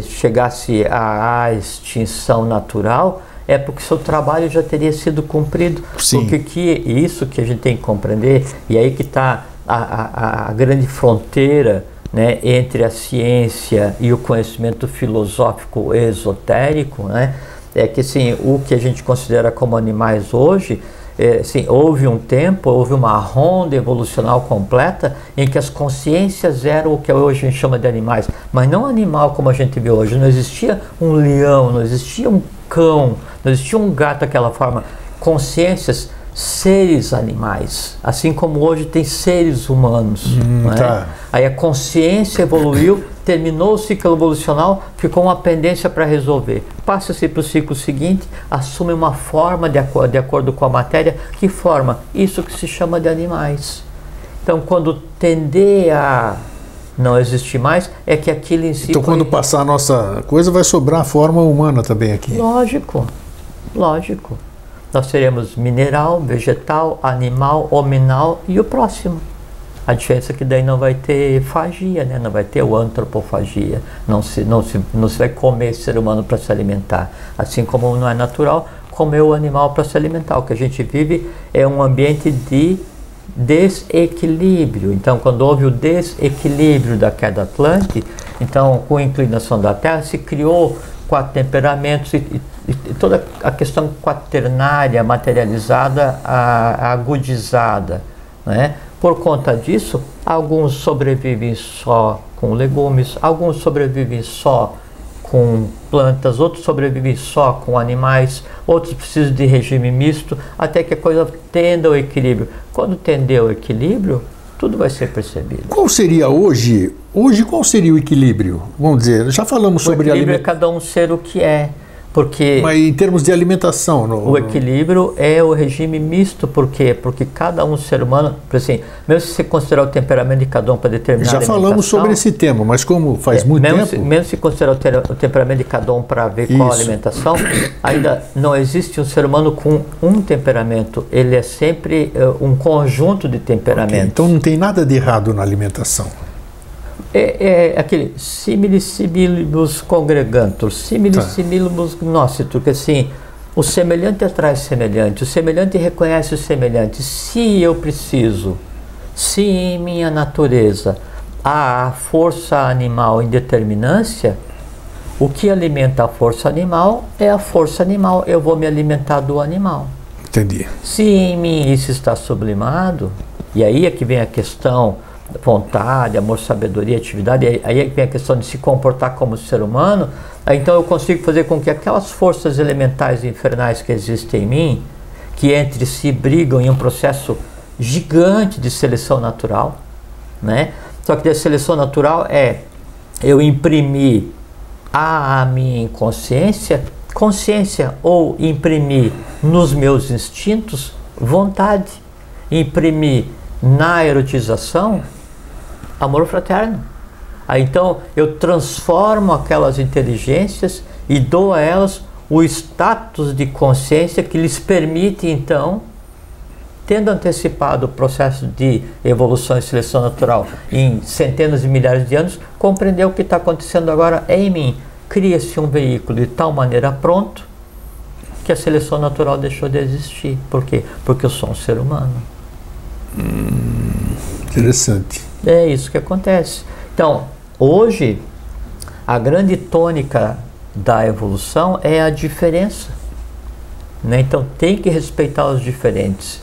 Speaker 2: chegasse à extinção natural é porque seu trabalho já teria sido cumprido.
Speaker 1: Sim.
Speaker 2: Porque que, isso que a gente tem que compreender, e aí que está a, a, a grande fronteira né, entre a ciência e o conhecimento filosófico esotérico, né, é que assim, o que a gente considera como animais hoje, é, assim, houve um tempo, houve uma ronda evolucional completa em que as consciências eram o que hoje a gente chama de animais, mas não animal como a gente vê hoje. Não existia um leão, não existia um cão, não existia um gato daquela forma. Consciências seres animais, assim como hoje tem seres humanos. Hum, é? tá. Aí a consciência evoluiu, terminou o ciclo evolucional, ficou uma pendência para resolver. Passa-se para o ciclo seguinte, assume uma forma de, acordo, de acordo com a matéria. Que forma? Isso que se chama de animais. Então, quando tender a não existir mais, é que aquilo em si.
Speaker 1: Então, quando passar a nossa coisa, vai sobrar a forma humana também aqui.
Speaker 2: Lógico, lógico nós teremos mineral, vegetal, animal, hominal e o próximo. A diferença é que daí não vai ter fagia, né? não vai ter o antropofagia, não se, não se, não se vai comer ser humano para se alimentar. Assim como não é natural comer o animal para se alimentar. O que a gente vive é um ambiente de desequilíbrio. Então, quando houve o desequilíbrio da queda atlântica, então com a inclinação da Terra se criou quatro temperamentos e, e, e toda a questão quaternária materializada, a, agudizada. Né? Por conta disso, alguns sobrevivem só com legumes, alguns sobrevivem só com plantas, outros sobrevivem só com animais, outros precisam de regime misto, até que a coisa tenda ao equilíbrio. Quando tender ao equilíbrio, tudo vai ser percebido.
Speaker 1: Qual seria hoje, hoje qual seria o equilíbrio? Vamos dizer, já falamos
Speaker 2: o
Speaker 1: sobre
Speaker 2: equilíbrio aliment... é cada um ser o que é. Porque
Speaker 1: Mas em termos de alimentação, no,
Speaker 2: o equilíbrio é o regime misto, por quê? Porque cada um ser humano, assim, mesmo se você considerar o temperamento de cada um para determinar
Speaker 1: Já falamos sobre esse tema, mas como faz é, muito
Speaker 2: mesmo
Speaker 1: tempo,
Speaker 2: se, mesmo se considerar o, ter, o, temperamento de cada um para ver Isso. qual a alimentação, ainda não existe um ser humano com um temperamento, ele é sempre uh, um conjunto de temperamentos. Okay,
Speaker 1: então não tem nada de errado na alimentação.
Speaker 2: É, é aquele simili similibus congregantur, simili tá. similibus gnócitur, que assim, o semelhante atrai semelhante, o semelhante reconhece o semelhante. Se eu preciso, se em minha natureza há força animal em determinância, o que alimenta a força animal é a força animal, eu vou me alimentar do animal.
Speaker 1: Entendi.
Speaker 2: Se em mim isso está sublimado, e aí é que vem a questão vontade, amor, sabedoria, atividade, aí é vem a questão de se comportar como ser humano, então eu consigo fazer com que aquelas forças elementais infernais que existem em mim, que entre si brigam em um processo gigante de seleção natural, né? Só que a seleção natural é eu imprimir à minha inconsciência consciência ou imprimir nos meus instintos vontade, imprimir na erotização amor fraterno. Aí então eu transformo aquelas inteligências e dou a elas o status de consciência que lhes permite então, tendo antecipado o processo de evolução e seleção natural em centenas de milhares de anos, compreender o que está acontecendo agora em mim. Cria-se um veículo de tal maneira pronto que a seleção natural deixou de existir. Por quê? Porque eu sou um ser humano.
Speaker 1: Hum, interessante.
Speaker 2: É isso que acontece. Então, hoje, a grande tônica da evolução é a diferença. Né? Então, tem que respeitar os diferentes.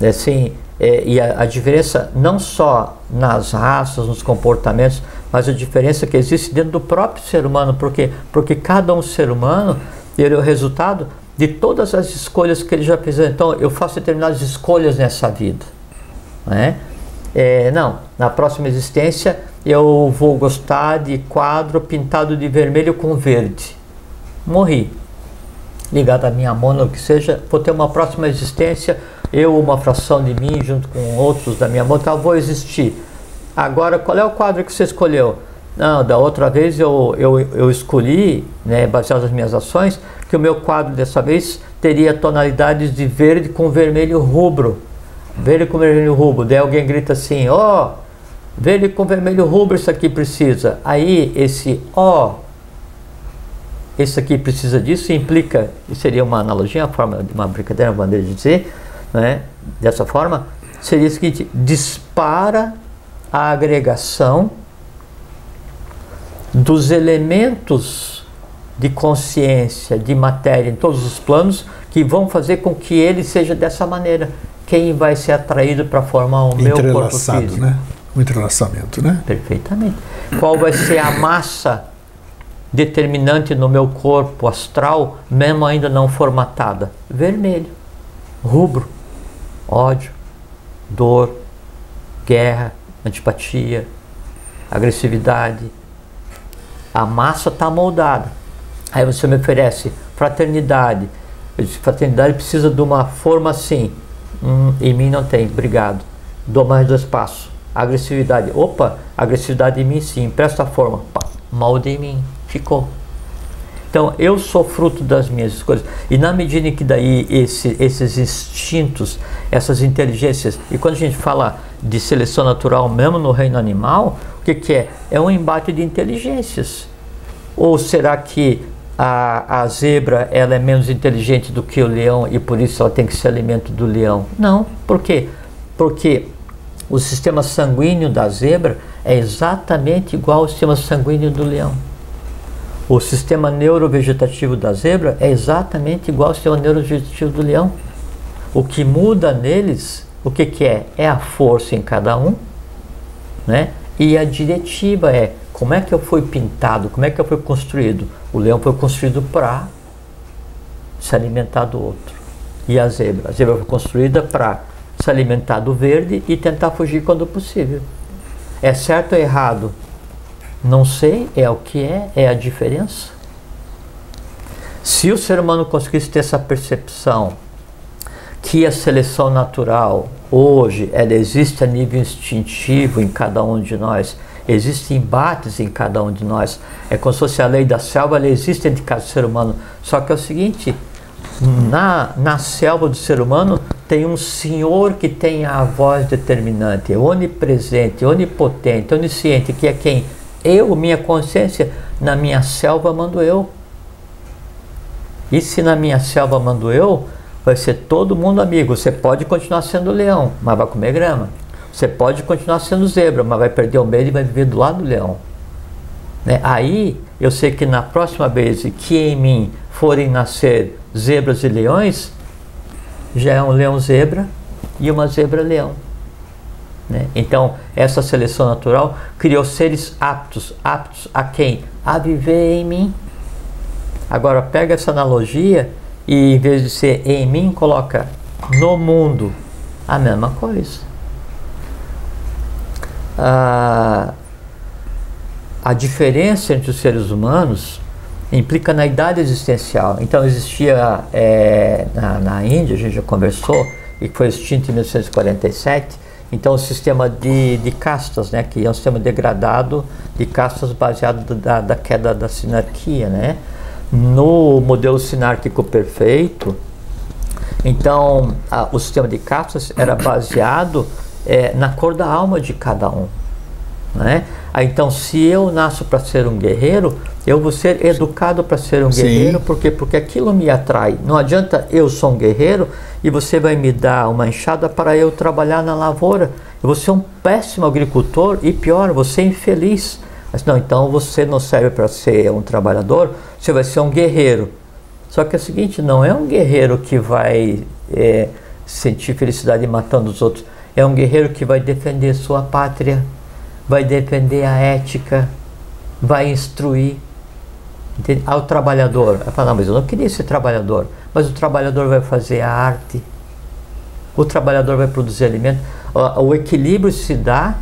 Speaker 2: Né? Assim, é, e a, a, diferença não só nas raças, nos comportamentos, mas a diferença que existe dentro do próprio ser humano. Por quê? Porque cada um ser humano ele é o resultado de todas as escolhas que ele já fez. Então, eu faço determinadas escolhas nessa vida. Né? É, não, na próxima existência eu vou gostar de quadro pintado de vermelho com verde. Morri. Ligado à minha mona, o que seja, vou ter uma próxima existência, eu, uma fração de mim, junto com outros da minha mona, vou existir. Agora, qual é o quadro que você escolheu? Não, da outra vez eu, eu, eu escolhi, né, baseado nas minhas ações, que o meu quadro dessa vez teria tonalidades de verde com vermelho rubro verde com vermelho rubro. Daí alguém grita assim: ó, oh, verde com vermelho rubro, isso aqui precisa. Aí esse oh, esse aqui precisa disso, implica, seria uma analogia, uma forma de uma brincadeira, uma maneira de dizer, né? dessa forma, seria o seguinte: dispara a agregação dos elementos de consciência, de matéria em todos os planos que vão fazer com que ele seja dessa maneira quem vai ser atraído para formar o meu corpo físico.
Speaker 1: Né? O entrelaçamento, né?
Speaker 2: Perfeitamente. Qual vai ser a massa determinante no meu corpo astral, mesmo ainda não formatada? Vermelho, rubro, ódio, dor, guerra, antipatia, agressividade. A massa está moldada. Aí você me oferece fraternidade. Eu disse, fraternidade precisa de uma forma assim Hum, em mim não tem, obrigado. Dou mais dois passos. Agressividade. Opa, agressividade em mim sim, presta forma. Pá, molde em mim. Ficou. Então eu sou fruto das minhas escolhas. E na medida em que daí esse, esses instintos, essas inteligências, e quando a gente fala de seleção natural mesmo no reino animal, o que, que é? É um embate de inteligências. Ou será que a, a zebra ela é menos inteligente do que o leão e por isso ela tem que ser alimento do leão. Não. Por quê? Porque o sistema sanguíneo da zebra é exatamente igual ao sistema sanguíneo do leão. O sistema neurovegetativo da zebra é exatamente igual ao sistema neurovegetativo do leão. O que muda neles, o que, que é? É a força em cada um, né? E a diretiva é como é que eu fui pintado, como é que eu fui construído? O leão foi construído para se alimentar do outro. E a zebra? A zebra foi construída para se alimentar do verde e tentar fugir quando possível. É certo ou errado? Não sei, é o que é, é a diferença. Se o ser humano conseguisse ter essa percepção que a seleção natural hoje ela existe a nível instintivo em cada um de nós Existem embates em cada um de nós. É como se fosse a lei da selva, ela existe entre cada ser humano. Só que é o seguinte, na, na selva do ser humano, tem um Senhor que tem a voz determinante, onipresente, onipotente, onisciente, que é quem? Eu, minha consciência, na minha selva mando eu. E se na minha selva mando eu, vai ser todo mundo amigo. Você pode continuar sendo leão, mas vai comer grama. Você pode continuar sendo zebra, mas vai perder o medo e vai viver do lado do leão. Né? Aí eu sei que na próxima vez que em mim forem nascer zebras e leões, já é um leão zebra e uma zebra leão. Né? Então, essa seleção natural criou seres aptos. Aptos a quem? A viver em mim. Agora pega essa analogia e em vez de ser em mim, coloca no mundo. A mesma coisa. A, a diferença entre os seres humanos implica na idade existencial. Então existia é, na, na Índia, a gente já conversou, e foi extinto em 1947, então o sistema de, de castas, né, que é um sistema degradado de castas baseado da, da queda da sinarquia, né? No modelo sinárquico perfeito, então a, o sistema de castas era baseado é, na cor da alma de cada um. Né? Então, se eu nasço para ser um guerreiro, eu vou ser educado para ser um Sim. guerreiro, porque porque aquilo me atrai. Não adianta eu sou um guerreiro e você vai me dar uma enxada para eu trabalhar na lavoura. Eu vou ser um péssimo agricultor e pior, você infeliz. Mas não, então você não serve para ser um trabalhador, você vai ser um guerreiro. Só que é o seguinte, não é um guerreiro que vai é, sentir felicidade matando os outros. É um guerreiro que vai defender sua pátria, vai defender a ética, vai instruir. Entende? Ao trabalhador, vai falar, não, mas eu não queria ser trabalhador, mas o trabalhador vai fazer a arte, o trabalhador vai produzir alimento. O, o equilíbrio se dá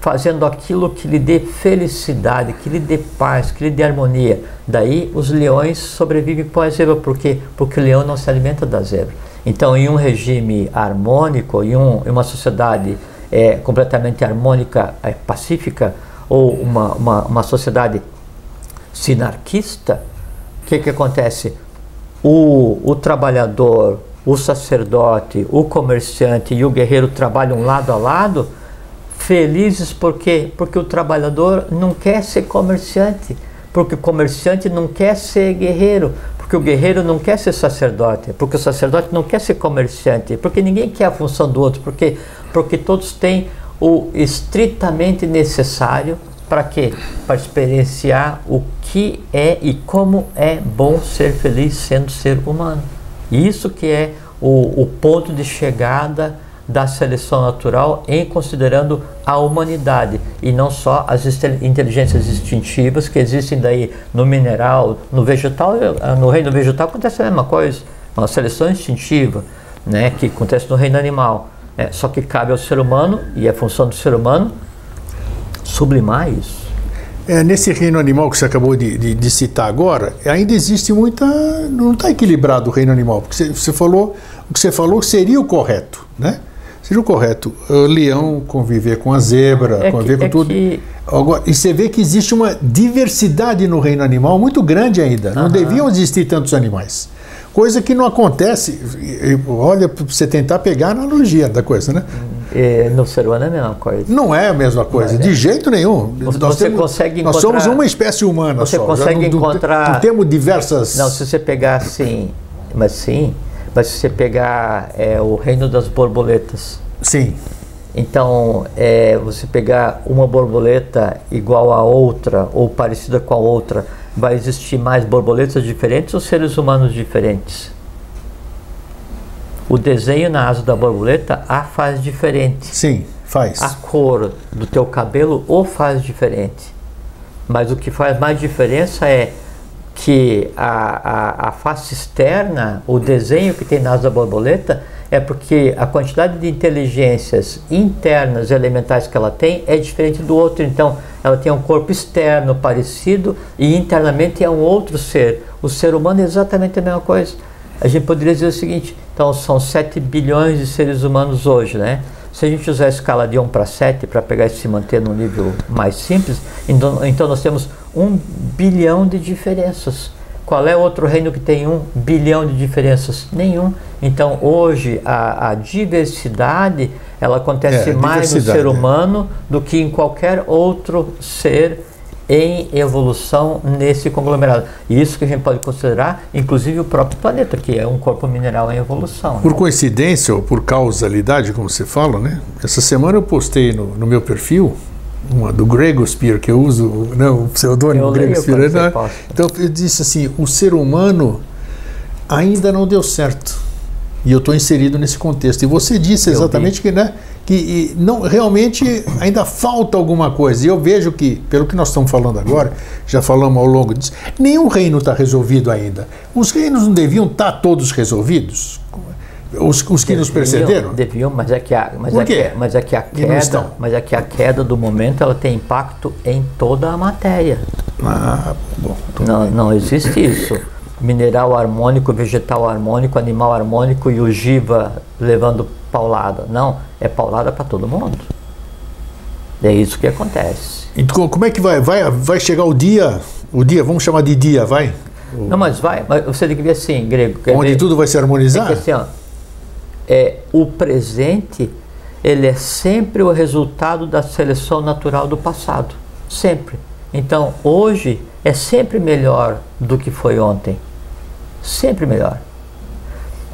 Speaker 2: fazendo aquilo que lhe dê felicidade, que lhe dê paz, que lhe dê harmonia. Daí os leões sobrevivem com a zebra, por quê? Porque o leão não se alimenta da zebra. Então, em um regime harmônico, em, um, em uma sociedade é, completamente harmônica, é, pacífica, ou uma, uma, uma sociedade sinarquista, o que, que acontece? O, o trabalhador, o sacerdote, o comerciante e o guerreiro trabalham lado a lado, felizes por quê? Porque o trabalhador não quer ser comerciante, porque o comerciante não quer ser guerreiro, porque o guerreiro não quer ser sacerdote, porque o sacerdote não quer ser comerciante, porque ninguém quer a função do outro, porque porque todos têm o estritamente necessário para quê? Para experienciar o que é e como é bom ser feliz sendo ser humano. Isso que é o, o ponto de chegada da seleção natural em considerando a humanidade e não só as inteligências instintivas que existem daí no mineral, no vegetal, no reino vegetal acontece a mesma coisa, uma seleção instintiva, né, que acontece no reino animal. É, só que cabe ao ser humano, e é função do ser humano, sublimar isso.
Speaker 1: É, nesse reino animal que você acabou de, de, de citar agora, ainda existe muita. Não está equilibrado o reino animal, porque você, você, falou. O que você falou seria o correto, né? Seria o correto. O leão conviver com a zebra, é conviver que, com é tudo. Que... Agora, e você vê que existe uma diversidade no reino animal muito grande ainda. Não deviam existir tantos animais. Coisa que não acontece, olha, para você tentar pegar a analogia da coisa, né?
Speaker 2: É, no ser humano é a mesma coisa.
Speaker 1: Não é a mesma coisa, Mas de é. jeito nenhum.
Speaker 2: Você, nós, temos, consegue
Speaker 1: nós somos uma espécie humana
Speaker 2: você
Speaker 1: só.
Speaker 2: consegue não, encontrar...
Speaker 1: Não temos diversas...
Speaker 2: Não, se você pegar assim, mas sim, mas se você pegar é, o reino das borboletas...
Speaker 1: Sim.
Speaker 2: Então, é, você pegar uma borboleta igual a outra ou parecida com a outra vai existir mais borboletas diferentes ou seres humanos diferentes? O desenho na asa da borboleta a faz diferente.
Speaker 1: Sim, faz.
Speaker 2: A cor do teu cabelo o faz diferente. Mas o que faz mais diferença é que a, a, a face externa, o desenho que tem na asa da borboleta, é porque a quantidade de inteligências internas elementais que ela tem é diferente do outro. Então, ela tem um corpo externo parecido e internamente é um outro ser. O ser humano é exatamente a mesma coisa. A gente poderia dizer o seguinte: então, são 7 bilhões de seres humanos hoje, né? Se a gente usar a escala de 1 para 7 para pegar e se manter num nível mais simples, então, então nós temos um bilhão de diferenças Qual é outro reino que tem um bilhão de diferenças? Nenhum. Então hoje a, a diversidade ela acontece
Speaker 1: É,
Speaker 2: mais no ser
Speaker 1: é.
Speaker 2: humano do que em qualquer outro ser em evolução nesse conglomerado. E isso que a gente pode considerar, inclusive o próprio planeta, que é um corpo mineral em evolução.
Speaker 1: Por coincidência ou por causalidade, como você fala, né? Essa semana eu postei no, no meu perfil uma do Gregosphere que eu uso, não, o pseudônimo
Speaker 2: quando você
Speaker 1: né? Então eu disse assim, o ser humano ainda não deu certo. E eu estou inserido nesse contexto. E você disse exatamente que, né, que não, realmente ainda falta alguma coisa. E eu vejo que, pelo que nós estamos falando agora, já falamos ao longo disso, nenhum reino está resolvido ainda. Os reinos não deviam estar todos resolvidos? Os, os que nos precederam?
Speaker 2: Deviam, mas é que a, mas
Speaker 1: Por
Speaker 2: é
Speaker 1: quê?
Speaker 2: que, mas é que a
Speaker 1: não
Speaker 2: queda, mas é que a queda do momento ela tem impacto em toda a matéria.
Speaker 1: Ah, bom.
Speaker 2: Não, não existe isso. Mineral harmônico, vegetal harmônico, animal harmônico e o Jiva levando paulada. Não, é paulada para todo mundo. É isso que acontece.
Speaker 1: Então, como é que vai? Vai, vai chegar o dia, o dia, vamos chamar de dia, vai?
Speaker 2: Não, mas vai, mas você tem que ver assim, grego.
Speaker 1: Onde
Speaker 2: ver?
Speaker 1: tudo vai se
Speaker 2: É
Speaker 1: harmonizar?
Speaker 2: assim, ó, é, o presente ele é sempre o resultado da seleção natural do passado. Sempre. Então, hoje é sempre melhor do que foi ontem. Sempre melhor.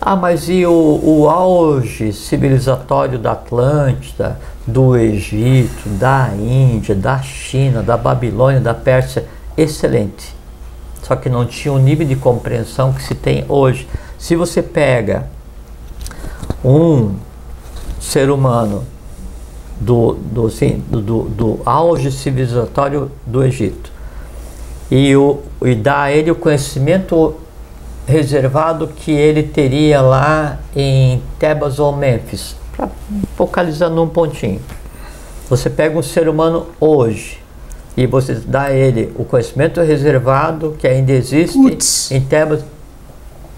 Speaker 2: Ah, mas e o, o auge civilizatório da Atlântida, do Egito, da Índia, da China, da Babilônia, da Pérsia? Excelente. Só que não tinha o nível de compreensão que se tem hoje. Se você pega um ser humano do, do, assim, do, do, do auge civilizatório do Egito e, o, e dá a ele o conhecimento reservado que ele teria lá em Tebas ou Mênfis, pra, focalizando num pontinho. Você pega um ser humano hoje e você dá a ele o conhecimento reservado que ainda existe
Speaker 1: Putz.
Speaker 2: em Tebas,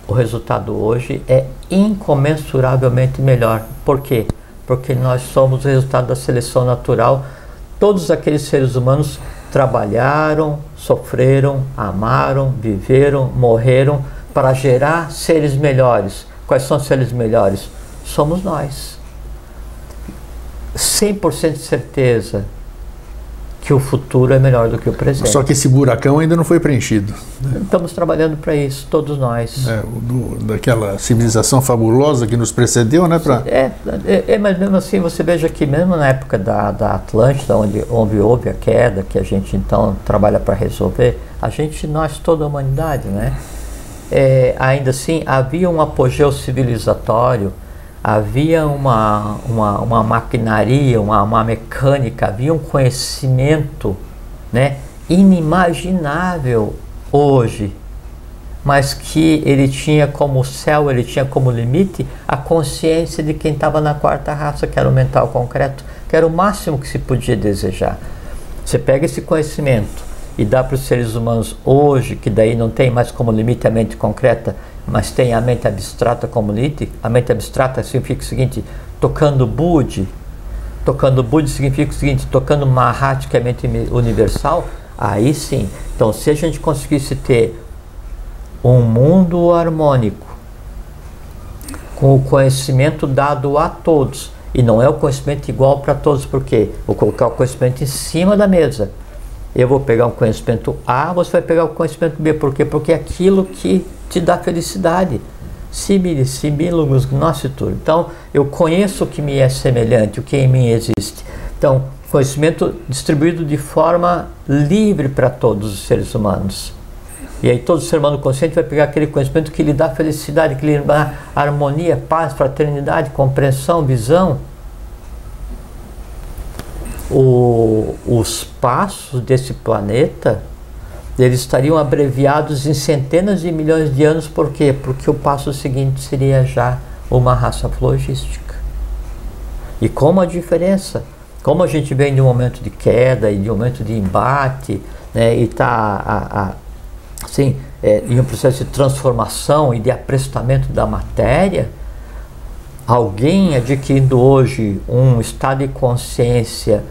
Speaker 2: o resultado hoje é incomensuravelmente melhor. Por quê? Porque nós somos o resultado da seleção natural. Todos aqueles seres humanos trabalharam, sofreram, amaram, viveram, morreram para gerar seres melhores. Quais são os seres melhores? Somos nós. 100% de certeza que o futuro é melhor do que o presente.
Speaker 1: Só que esse buracão ainda não foi preenchido.
Speaker 2: Estamos trabalhando para isso, todos nós.
Speaker 1: É, do- daquela civilização fabulosa que nos precedeu, né? Pra,
Speaker 2: É, é, é, mas mesmo assim você veja que mesmo na época da, da Atlântida, onde, onde houve a queda, que a gente então trabalha para resolver, a gente, nós, toda a humanidade, né? É, ainda assim, havia um apogeu civilizatório, havia uma, uma, uma maquinaria, uma, uma mecânica, havia um conhecimento né, inimaginável hoje mas que ele tinha como céu, ele tinha como limite a consciência de quem estava na quarta raça, que era o mental concreto, que era o máximo que se podia desejar. Você pega esse conhecimento e dá para os seres humanos hoje, que daí não tem mais como limite a mente concreta, mas tem a mente abstrata como limite. A mente abstrata significa o seguinte: tocando Budi, tocando Budi significa o seguinte: tocando Mahat, que é a mente universal, aí sim. Então, se a gente conseguisse ter um mundo harmônico com o conhecimento dado a todos e não é o conhecimento igual para todos porque vou colocar o conhecimento em cima da mesa eu vou pegar um conhecimento A você vai pegar o conhecimento B. Por quê? porque é aquilo que te dá felicidade. Simile similus gnositur então eu conheço o que me é semelhante o que em mim existe. Então conhecimento distribuído de forma livre para todos os seres humanos. E aí todo ser humano consciente vai pegar aquele conhecimento que lhe dá felicidade, que lhe dá harmonia, paz, fraternidade, compreensão, visão. O, os passos desse planeta eles estariam abreviados em centenas de milhões de anos, por quê? Porque o passo seguinte seria já uma raça flogística. E como a diferença, como a gente vem de um momento de queda e de um momento de embate, né, e está assim, é, em um processo de transformação e de aprestamento da matéria, alguém adquirindo hoje um estado de consciência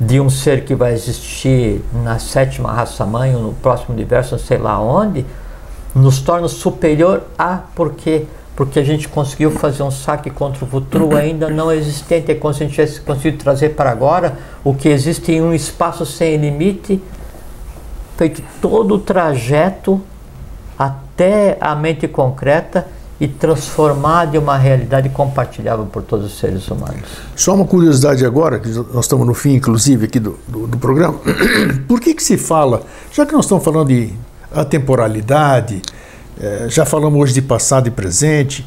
Speaker 2: de um ser que vai existir na sétima raça mãe ou no próximo universo, não sei lá onde, nos torna superior a porque porque a gente conseguiu fazer um saque contra o futuro ainda não existente. É como se a gente tivesse conseguido trazer para agora o que existe em um espaço sem limite, feito todo o trajeto até a mente concreta e transformar de uma realidade compartilhável por todos os seres humanos.
Speaker 1: Só uma curiosidade agora, que nós estamos no fim, inclusive, aqui do, do, do programa. Por que, que se fala, já que nós estamos falando de atemporalidade, é, já falamos hoje de passado e presente.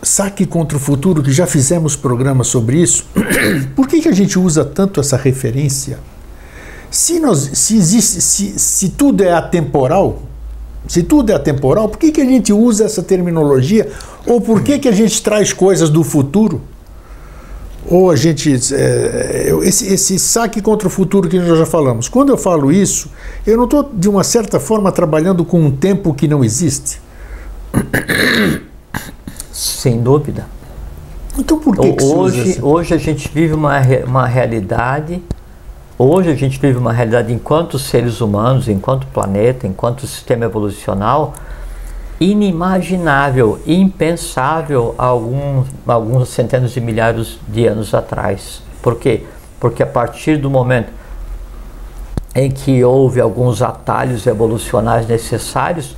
Speaker 1: Saque contra o futuro, que já fizemos programas sobre isso. Por que, que a gente usa tanto essa referência? Se, nós, se, existe, se, se tudo é atemporal, se tudo é atemporal, por que, que a gente usa essa terminologia? Ou por que, que a gente traz coisas do futuro? ou a gente. É, esse, esse saque contra o futuro que nós já falamos. Quando eu falo isso, eu não estou, de uma certa forma, trabalhando com um tempo que não existe?
Speaker 2: Sem dúvida.
Speaker 1: Então por que, que
Speaker 2: hoje, hoje a gente vive uma, uma realidade. Hoje a gente vive uma realidade enquanto seres humanos, enquanto planeta, enquanto sistema evolucional, inimaginável, impensável há alguns, alguns centenas de milhares de anos atrás. Por quê? Porque a partir do momento em que houve alguns atalhos evolucionários necessários,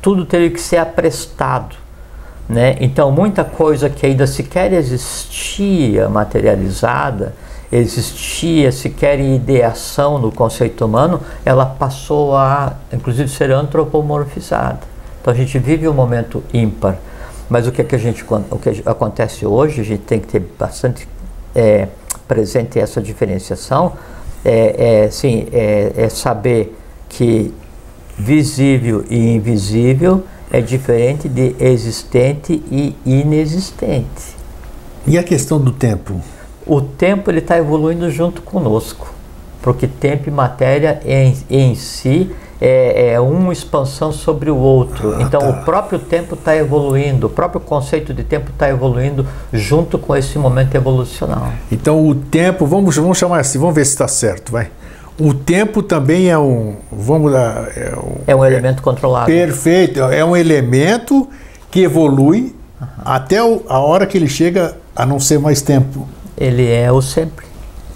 Speaker 2: tudo teve que ser aprestado. Né? Então, muita coisa que ainda sequer existia materializada, existia sequer ideação no conceito humano, ela passou a, inclusive, ser antropomorfizada. Então a gente vive um momento ímpar. Mas o que, é que, a gente, o que acontece hoje, a gente tem que ter bastante é, presente essa diferenciação, é, é, sim, é, é saber que visível e invisível é diferente de existente e inexistente.
Speaker 1: E a questão do tempo?
Speaker 2: O tempo ele está evoluindo junto conosco, porque tempo e matéria em, em si é, é uma expansão sobre o outro. Ah, então tá. o próprio tempo está evoluindo, o próprio conceito de tempo está evoluindo junto com esse momento evolucional.
Speaker 1: Então o tempo, vamos, vamos chamar assim, vamos ver se está certo, vai. O tempo também é um, vamos lá,
Speaker 2: é um, é um elemento é, controlado.
Speaker 1: Perfeito, é um elemento que evolui uhum. até o, a hora que ele chega a não ser mais tempo.
Speaker 2: Ele é o sempre.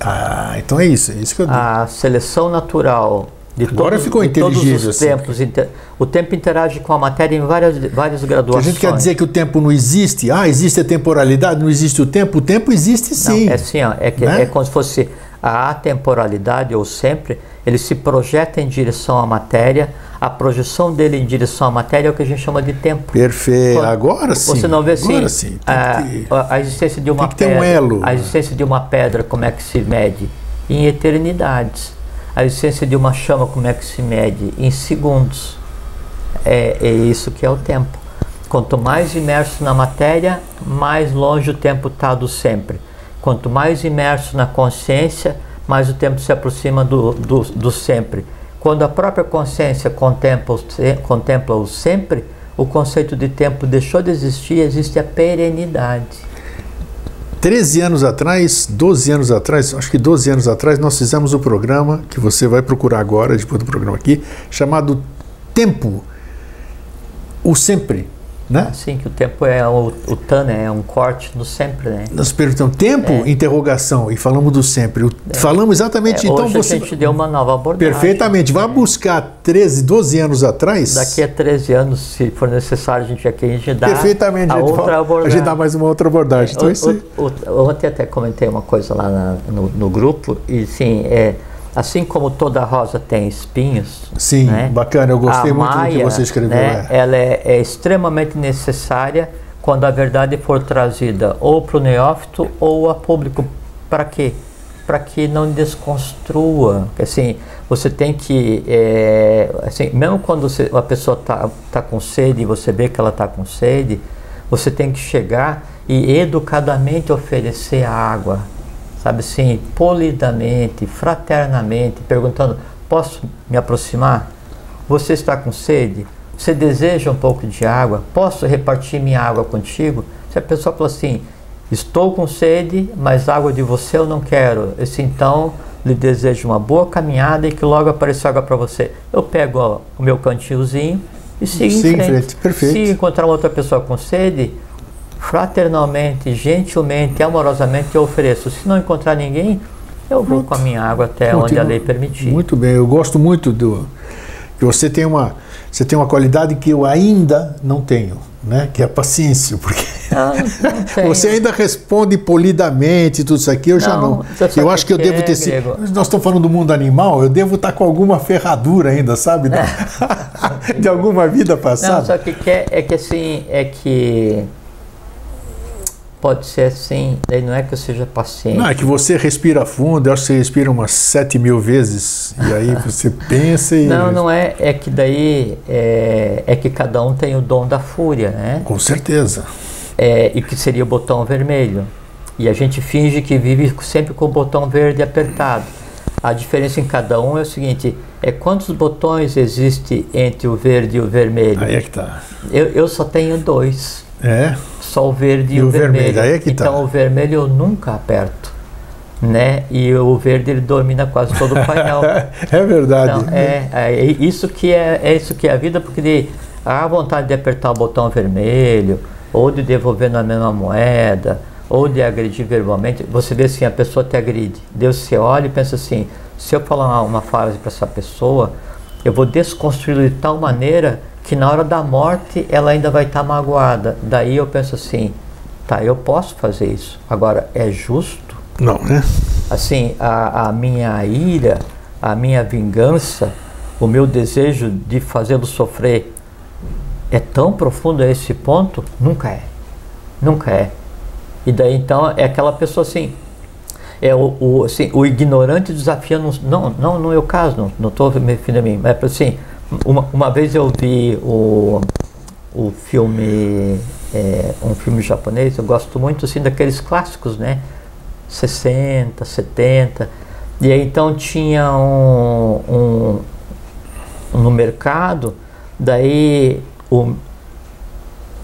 Speaker 1: Ah, então é isso, é isso que eu digo.
Speaker 2: A seleção natural
Speaker 1: de Agora todos, ficou inteligível.
Speaker 2: Todos os assim. tempos. Inter, o tempo interage com a matéria em várias, várias graduações.
Speaker 1: A gente quer dizer que o tempo não existe? Ah, existe a temporalidade, não existe o tempo? O tempo existe sim.
Speaker 2: Não, é assim, ó, é, que, né? é como se fosse a atemporalidade, ou sempre, ele se projeta em direção à matéria, a projeção dele em direção à matéria é o que a gente chama de tempo.
Speaker 1: Perfeito. Agora sim.
Speaker 2: Você não vê assim,
Speaker 1: agora sim.
Speaker 2: A, a, existência de uma pedra. Um elo. A existência de uma pedra, como é que se mede? Em eternidades. A essência de uma chama, como é que se mede? Em segundos. É, é isso que é o tempo. Quanto mais imerso na matéria, mais longe o tempo está do sempre. Quanto mais imerso na consciência, mais o tempo se aproxima do, do, do sempre. Quando a própria consciência contempla, contempla o sempre, o conceito de tempo deixou de existir, existe a perenidade.
Speaker 1: 13 anos atrás, 12 anos atrás, acho que 12 anos atrás, nós fizemos o um programa que você vai procurar agora, depois do programa aqui, chamado Tempo. O Sempre né?
Speaker 2: Sim, que o tempo é o, o tan, né? é um corte no sempre, né?
Speaker 1: Nós perguntamos tempo, é. interrogação, e falamos do sempre. O, é. Falamos exatamente,
Speaker 2: é,
Speaker 1: então
Speaker 2: hoje você... a gente deu uma nova abordagem.
Speaker 1: Perfeitamente. Vá buscar 13, 12 anos atrás.
Speaker 2: Daqui a 13 anos, se for necessário, a gente aqui a gente dá
Speaker 1: Perfeitamente,
Speaker 2: a,
Speaker 1: a
Speaker 2: outra abordagem.
Speaker 1: A gente dá mais uma outra abordagem. então,
Speaker 2: o, o, ontem até comentei uma coisa lá na, no, no grupo, e sim, é Assim como toda rosa tem espinhos.
Speaker 1: Sim, né? bacana, eu gostei muito maia, do que você escreveu. Né,
Speaker 2: ela é, é, extremamente necessária quando a verdade for trazida ou para o neófito ou a público. Para quê? Para que não desconstrua. Assim, você tem que. É, assim, mesmo quando você, a pessoa está tá com sede e você vê que ela está com sede, você tem que chegar e educadamente oferecer a água sabe assim, polidamente, fraternamente, perguntando: posso me aproximar? Você está com sede? Você deseja um pouco de água? Posso repartir minha água contigo? Se a pessoa fala assim: estou com sede, mas água de você eu não quero. Esse então lhe desejo uma boa caminhada e que logo apareça água para você. Eu pego ó, o meu cantilzinho, e siga em
Speaker 1: Siga em
Speaker 2: frente.
Speaker 1: frente, perfeito.
Speaker 2: Se encontrar outra pessoa com sede, fraternalmente, gentilmente, amorosamente eu ofereço. Se não encontrar ninguém, eu vou com a minha água até
Speaker 1: Pronto,
Speaker 2: onde a lei permitir.
Speaker 1: Muito bem, eu gosto muito do que você tem uma você tem uma qualidade que eu ainda não tenho, né? Que é a paciência, porque
Speaker 2: Ah, não
Speaker 1: você ainda responde polidamente tudo isso aqui, eu já
Speaker 2: Não,
Speaker 1: não.
Speaker 2: você sabe
Speaker 1: Eu acho que eu
Speaker 2: que
Speaker 1: devo
Speaker 2: é,
Speaker 1: ter sido. Nós estamos falando do mundo animal, eu devo estar com alguma ferradura ainda, sabe? Da- De alguma vida
Speaker 2: Não,
Speaker 1: passada.
Speaker 2: só que que é, é que assim, é que pode ser assim, daí não é que eu seja paciente.
Speaker 1: Não, é que você respira fundo, eu acho que você respira umas 7 mil vezes, e aí você pensa e.
Speaker 2: Não, não é, é que daí é, é que cada um tem o dom da fúria, né?
Speaker 1: Com certeza.
Speaker 2: É, e que seria o botão vermelho. E a gente finge que vive sempre com o botão verde apertado. A diferença em cada um é o seguinte: é quantos botões existe entre o verde e o vermelho?
Speaker 1: Aí é que tá.
Speaker 2: Eu, eu só tenho dois,
Speaker 1: É.
Speaker 2: só o verde e,
Speaker 1: E
Speaker 2: o
Speaker 1: o vermelho,
Speaker 2: vermelho.
Speaker 1: é que tá.
Speaker 2: então o vermelho eu nunca aperto, né? E o verde ele domina quase todo o painel.
Speaker 1: é verdade.
Speaker 2: Então, é, é isso que é, é isso que é a vida, porque de, a vontade de apertar o botão vermelho, ou de devolver na mesma moeda, ou de agredir verbalmente, você vê assim, a pessoa te agride. Deus se olha e pensa assim, se eu falar uma, uma frase para essa pessoa, eu vou desconstruí-la de tal maneira que na hora da morte ela ainda vai estar magoada. Daí eu penso assim, tá, eu posso fazer isso. Agora, é justo?
Speaker 1: Não, né?
Speaker 2: assim, a, a minha ira, a minha vingança, o meu desejo de fazê-lo sofrer é tão profundo a esse ponto? Nunca é. Nunca é. E daí então é aquela pessoa assim. É o, o, assim, o ignorante desafiando. Não, não, não é o caso, não estou me referindo a mim. Mas assim, uma, uma vez eu vi o, o filme, é, um filme japonês, eu gosto muito assim daqueles clássicos, né? 60, 70. E aí então tinha um, um no mercado, daí o,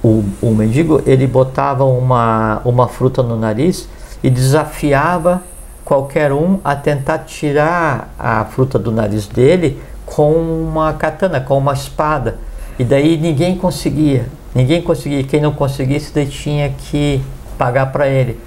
Speaker 2: o, o mendigo ele botava uma, uma fruta no nariz e desafiava qualquer um a tentar tirar a fruta do nariz dele com uma katana, com uma espada. E daí ninguém conseguia, ninguém conseguia. Quem não conseguisse, daí tinha que pagar para ele.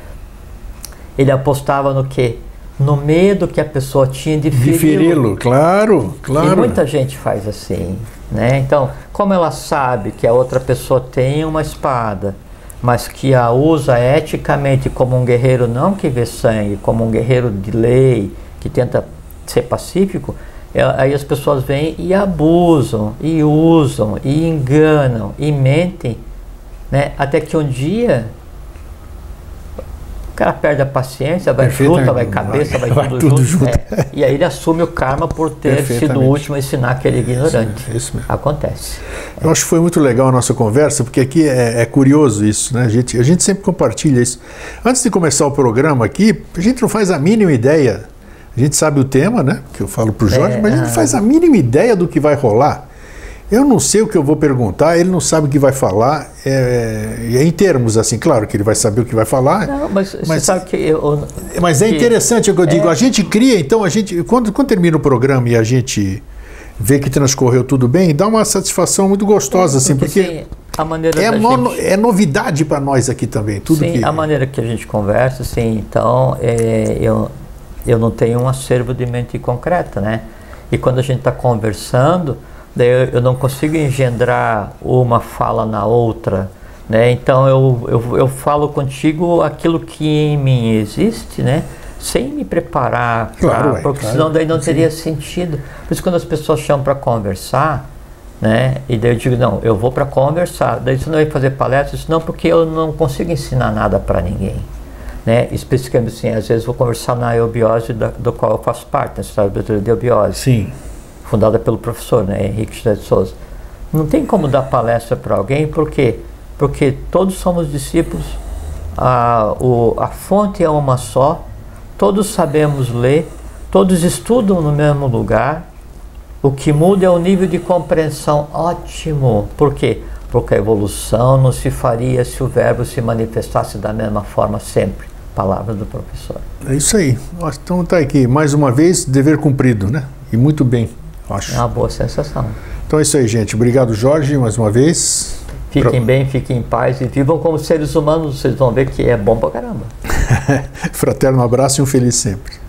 Speaker 2: Ele apostava no quê? No medo que a pessoa tinha de
Speaker 1: De
Speaker 2: feri-lo.
Speaker 1: feri-lo, claro,
Speaker 2: E
Speaker 1: claro.
Speaker 2: muita gente faz assim, né? Então, como ela sabe que a outra pessoa tem uma espada, mas que a usa eticamente como um guerreiro não que vê sangue, como um guerreiro de lei, que tenta ser pacífico, aí as pessoas vêm e abusam, e usam, e enganam, e mentem, né? Até que um dia o cara perde a paciência, vai fruta, vai cabeça, vai,
Speaker 1: Vai
Speaker 2: tudo,
Speaker 1: tudo
Speaker 2: junto.
Speaker 1: junto.
Speaker 2: é. E aí ele assume o karma por ter sido o último a ensinar aquele ignorante.
Speaker 1: É isso mesmo.
Speaker 2: Acontece.
Speaker 1: Eu acho que foi muito legal a nossa conversa, porque aqui é, é curioso isso, né? A gente, a gente sempre compartilha isso. Antes de começar o programa aqui, a gente não faz a mínima ideia. A gente sabe o tema, né? Que eu falo pro Jorge,
Speaker 2: É,
Speaker 1: mas a gente
Speaker 2: ah.
Speaker 1: não faz a mínima ideia do que vai rolar. Eu não sei o que eu vou perguntar, ele não sabe o que vai falar. É, é em termos, assim, claro que ele vai saber o que vai falar.
Speaker 2: Não, mas,
Speaker 1: Mas-
Speaker 2: você sabe que eu,
Speaker 1: Mas é
Speaker 2: que-
Speaker 1: interessante o que eu digo.
Speaker 2: é.
Speaker 1: A gente cria, então, a gente. Quando, quando termina o programa e a gente vê que transcorreu tudo bem, dá uma satisfação muito gostosa, assim, porque.
Speaker 2: assim, a maneira
Speaker 1: É, no-
Speaker 2: gente,
Speaker 1: é novidade para nós aqui também, tudo
Speaker 2: sim,
Speaker 1: que
Speaker 2: a maneira que a gente conversa, sim, então é, eu, eu não tenho um acervo de mente concreta, né? E quando a gente está conversando, eu, eu não consigo engendrar uma fala na outra, né? Então eu, eu, eu falo contigo aquilo que em mim existe, né? Sem me preparar, pra-
Speaker 1: Claro, ué,
Speaker 2: porque
Speaker 1: claro.
Speaker 2: senão daí não teria sentido. Por isso quando as pessoas chamam para conversar, né? E daí eu digo, não, eu vou para conversar. Daí você não vai fazer palestra, isso não, porque eu não consigo ensinar nada para ninguém. Né? Especificamente assim, às vezes vou conversar na eubiose da, do qual eu faço parte, na Sociedade Brasileira de Eubiose,
Speaker 1: Sim.
Speaker 2: fundada pelo professor né, Henrique José de Souza. Não tem como dar palestra para alguém, por quê? Porque todos somos discípulos, a, o, a fonte é uma só, todos sabemos ler, todos estudam no mesmo lugar, o que muda é o nível de compreensão. Ótimo! Por quê? Porque a evolução não se faria se o verbo se manifestasse da mesma forma sempre. Palavra do professor.
Speaker 1: É isso aí. Então tá aqui, mais uma vez, dever cumprido, né? E muito bem, acho.
Speaker 2: É uma boa sensação.
Speaker 1: Então é isso aí, gente. Obrigado, Jorge, mais uma vez.
Speaker 2: Fiquem bem, fiquem em paz e vivam como seres humanos, vocês vão ver que é bom pra caramba.
Speaker 1: Fraterno abraço e um feliz sempre.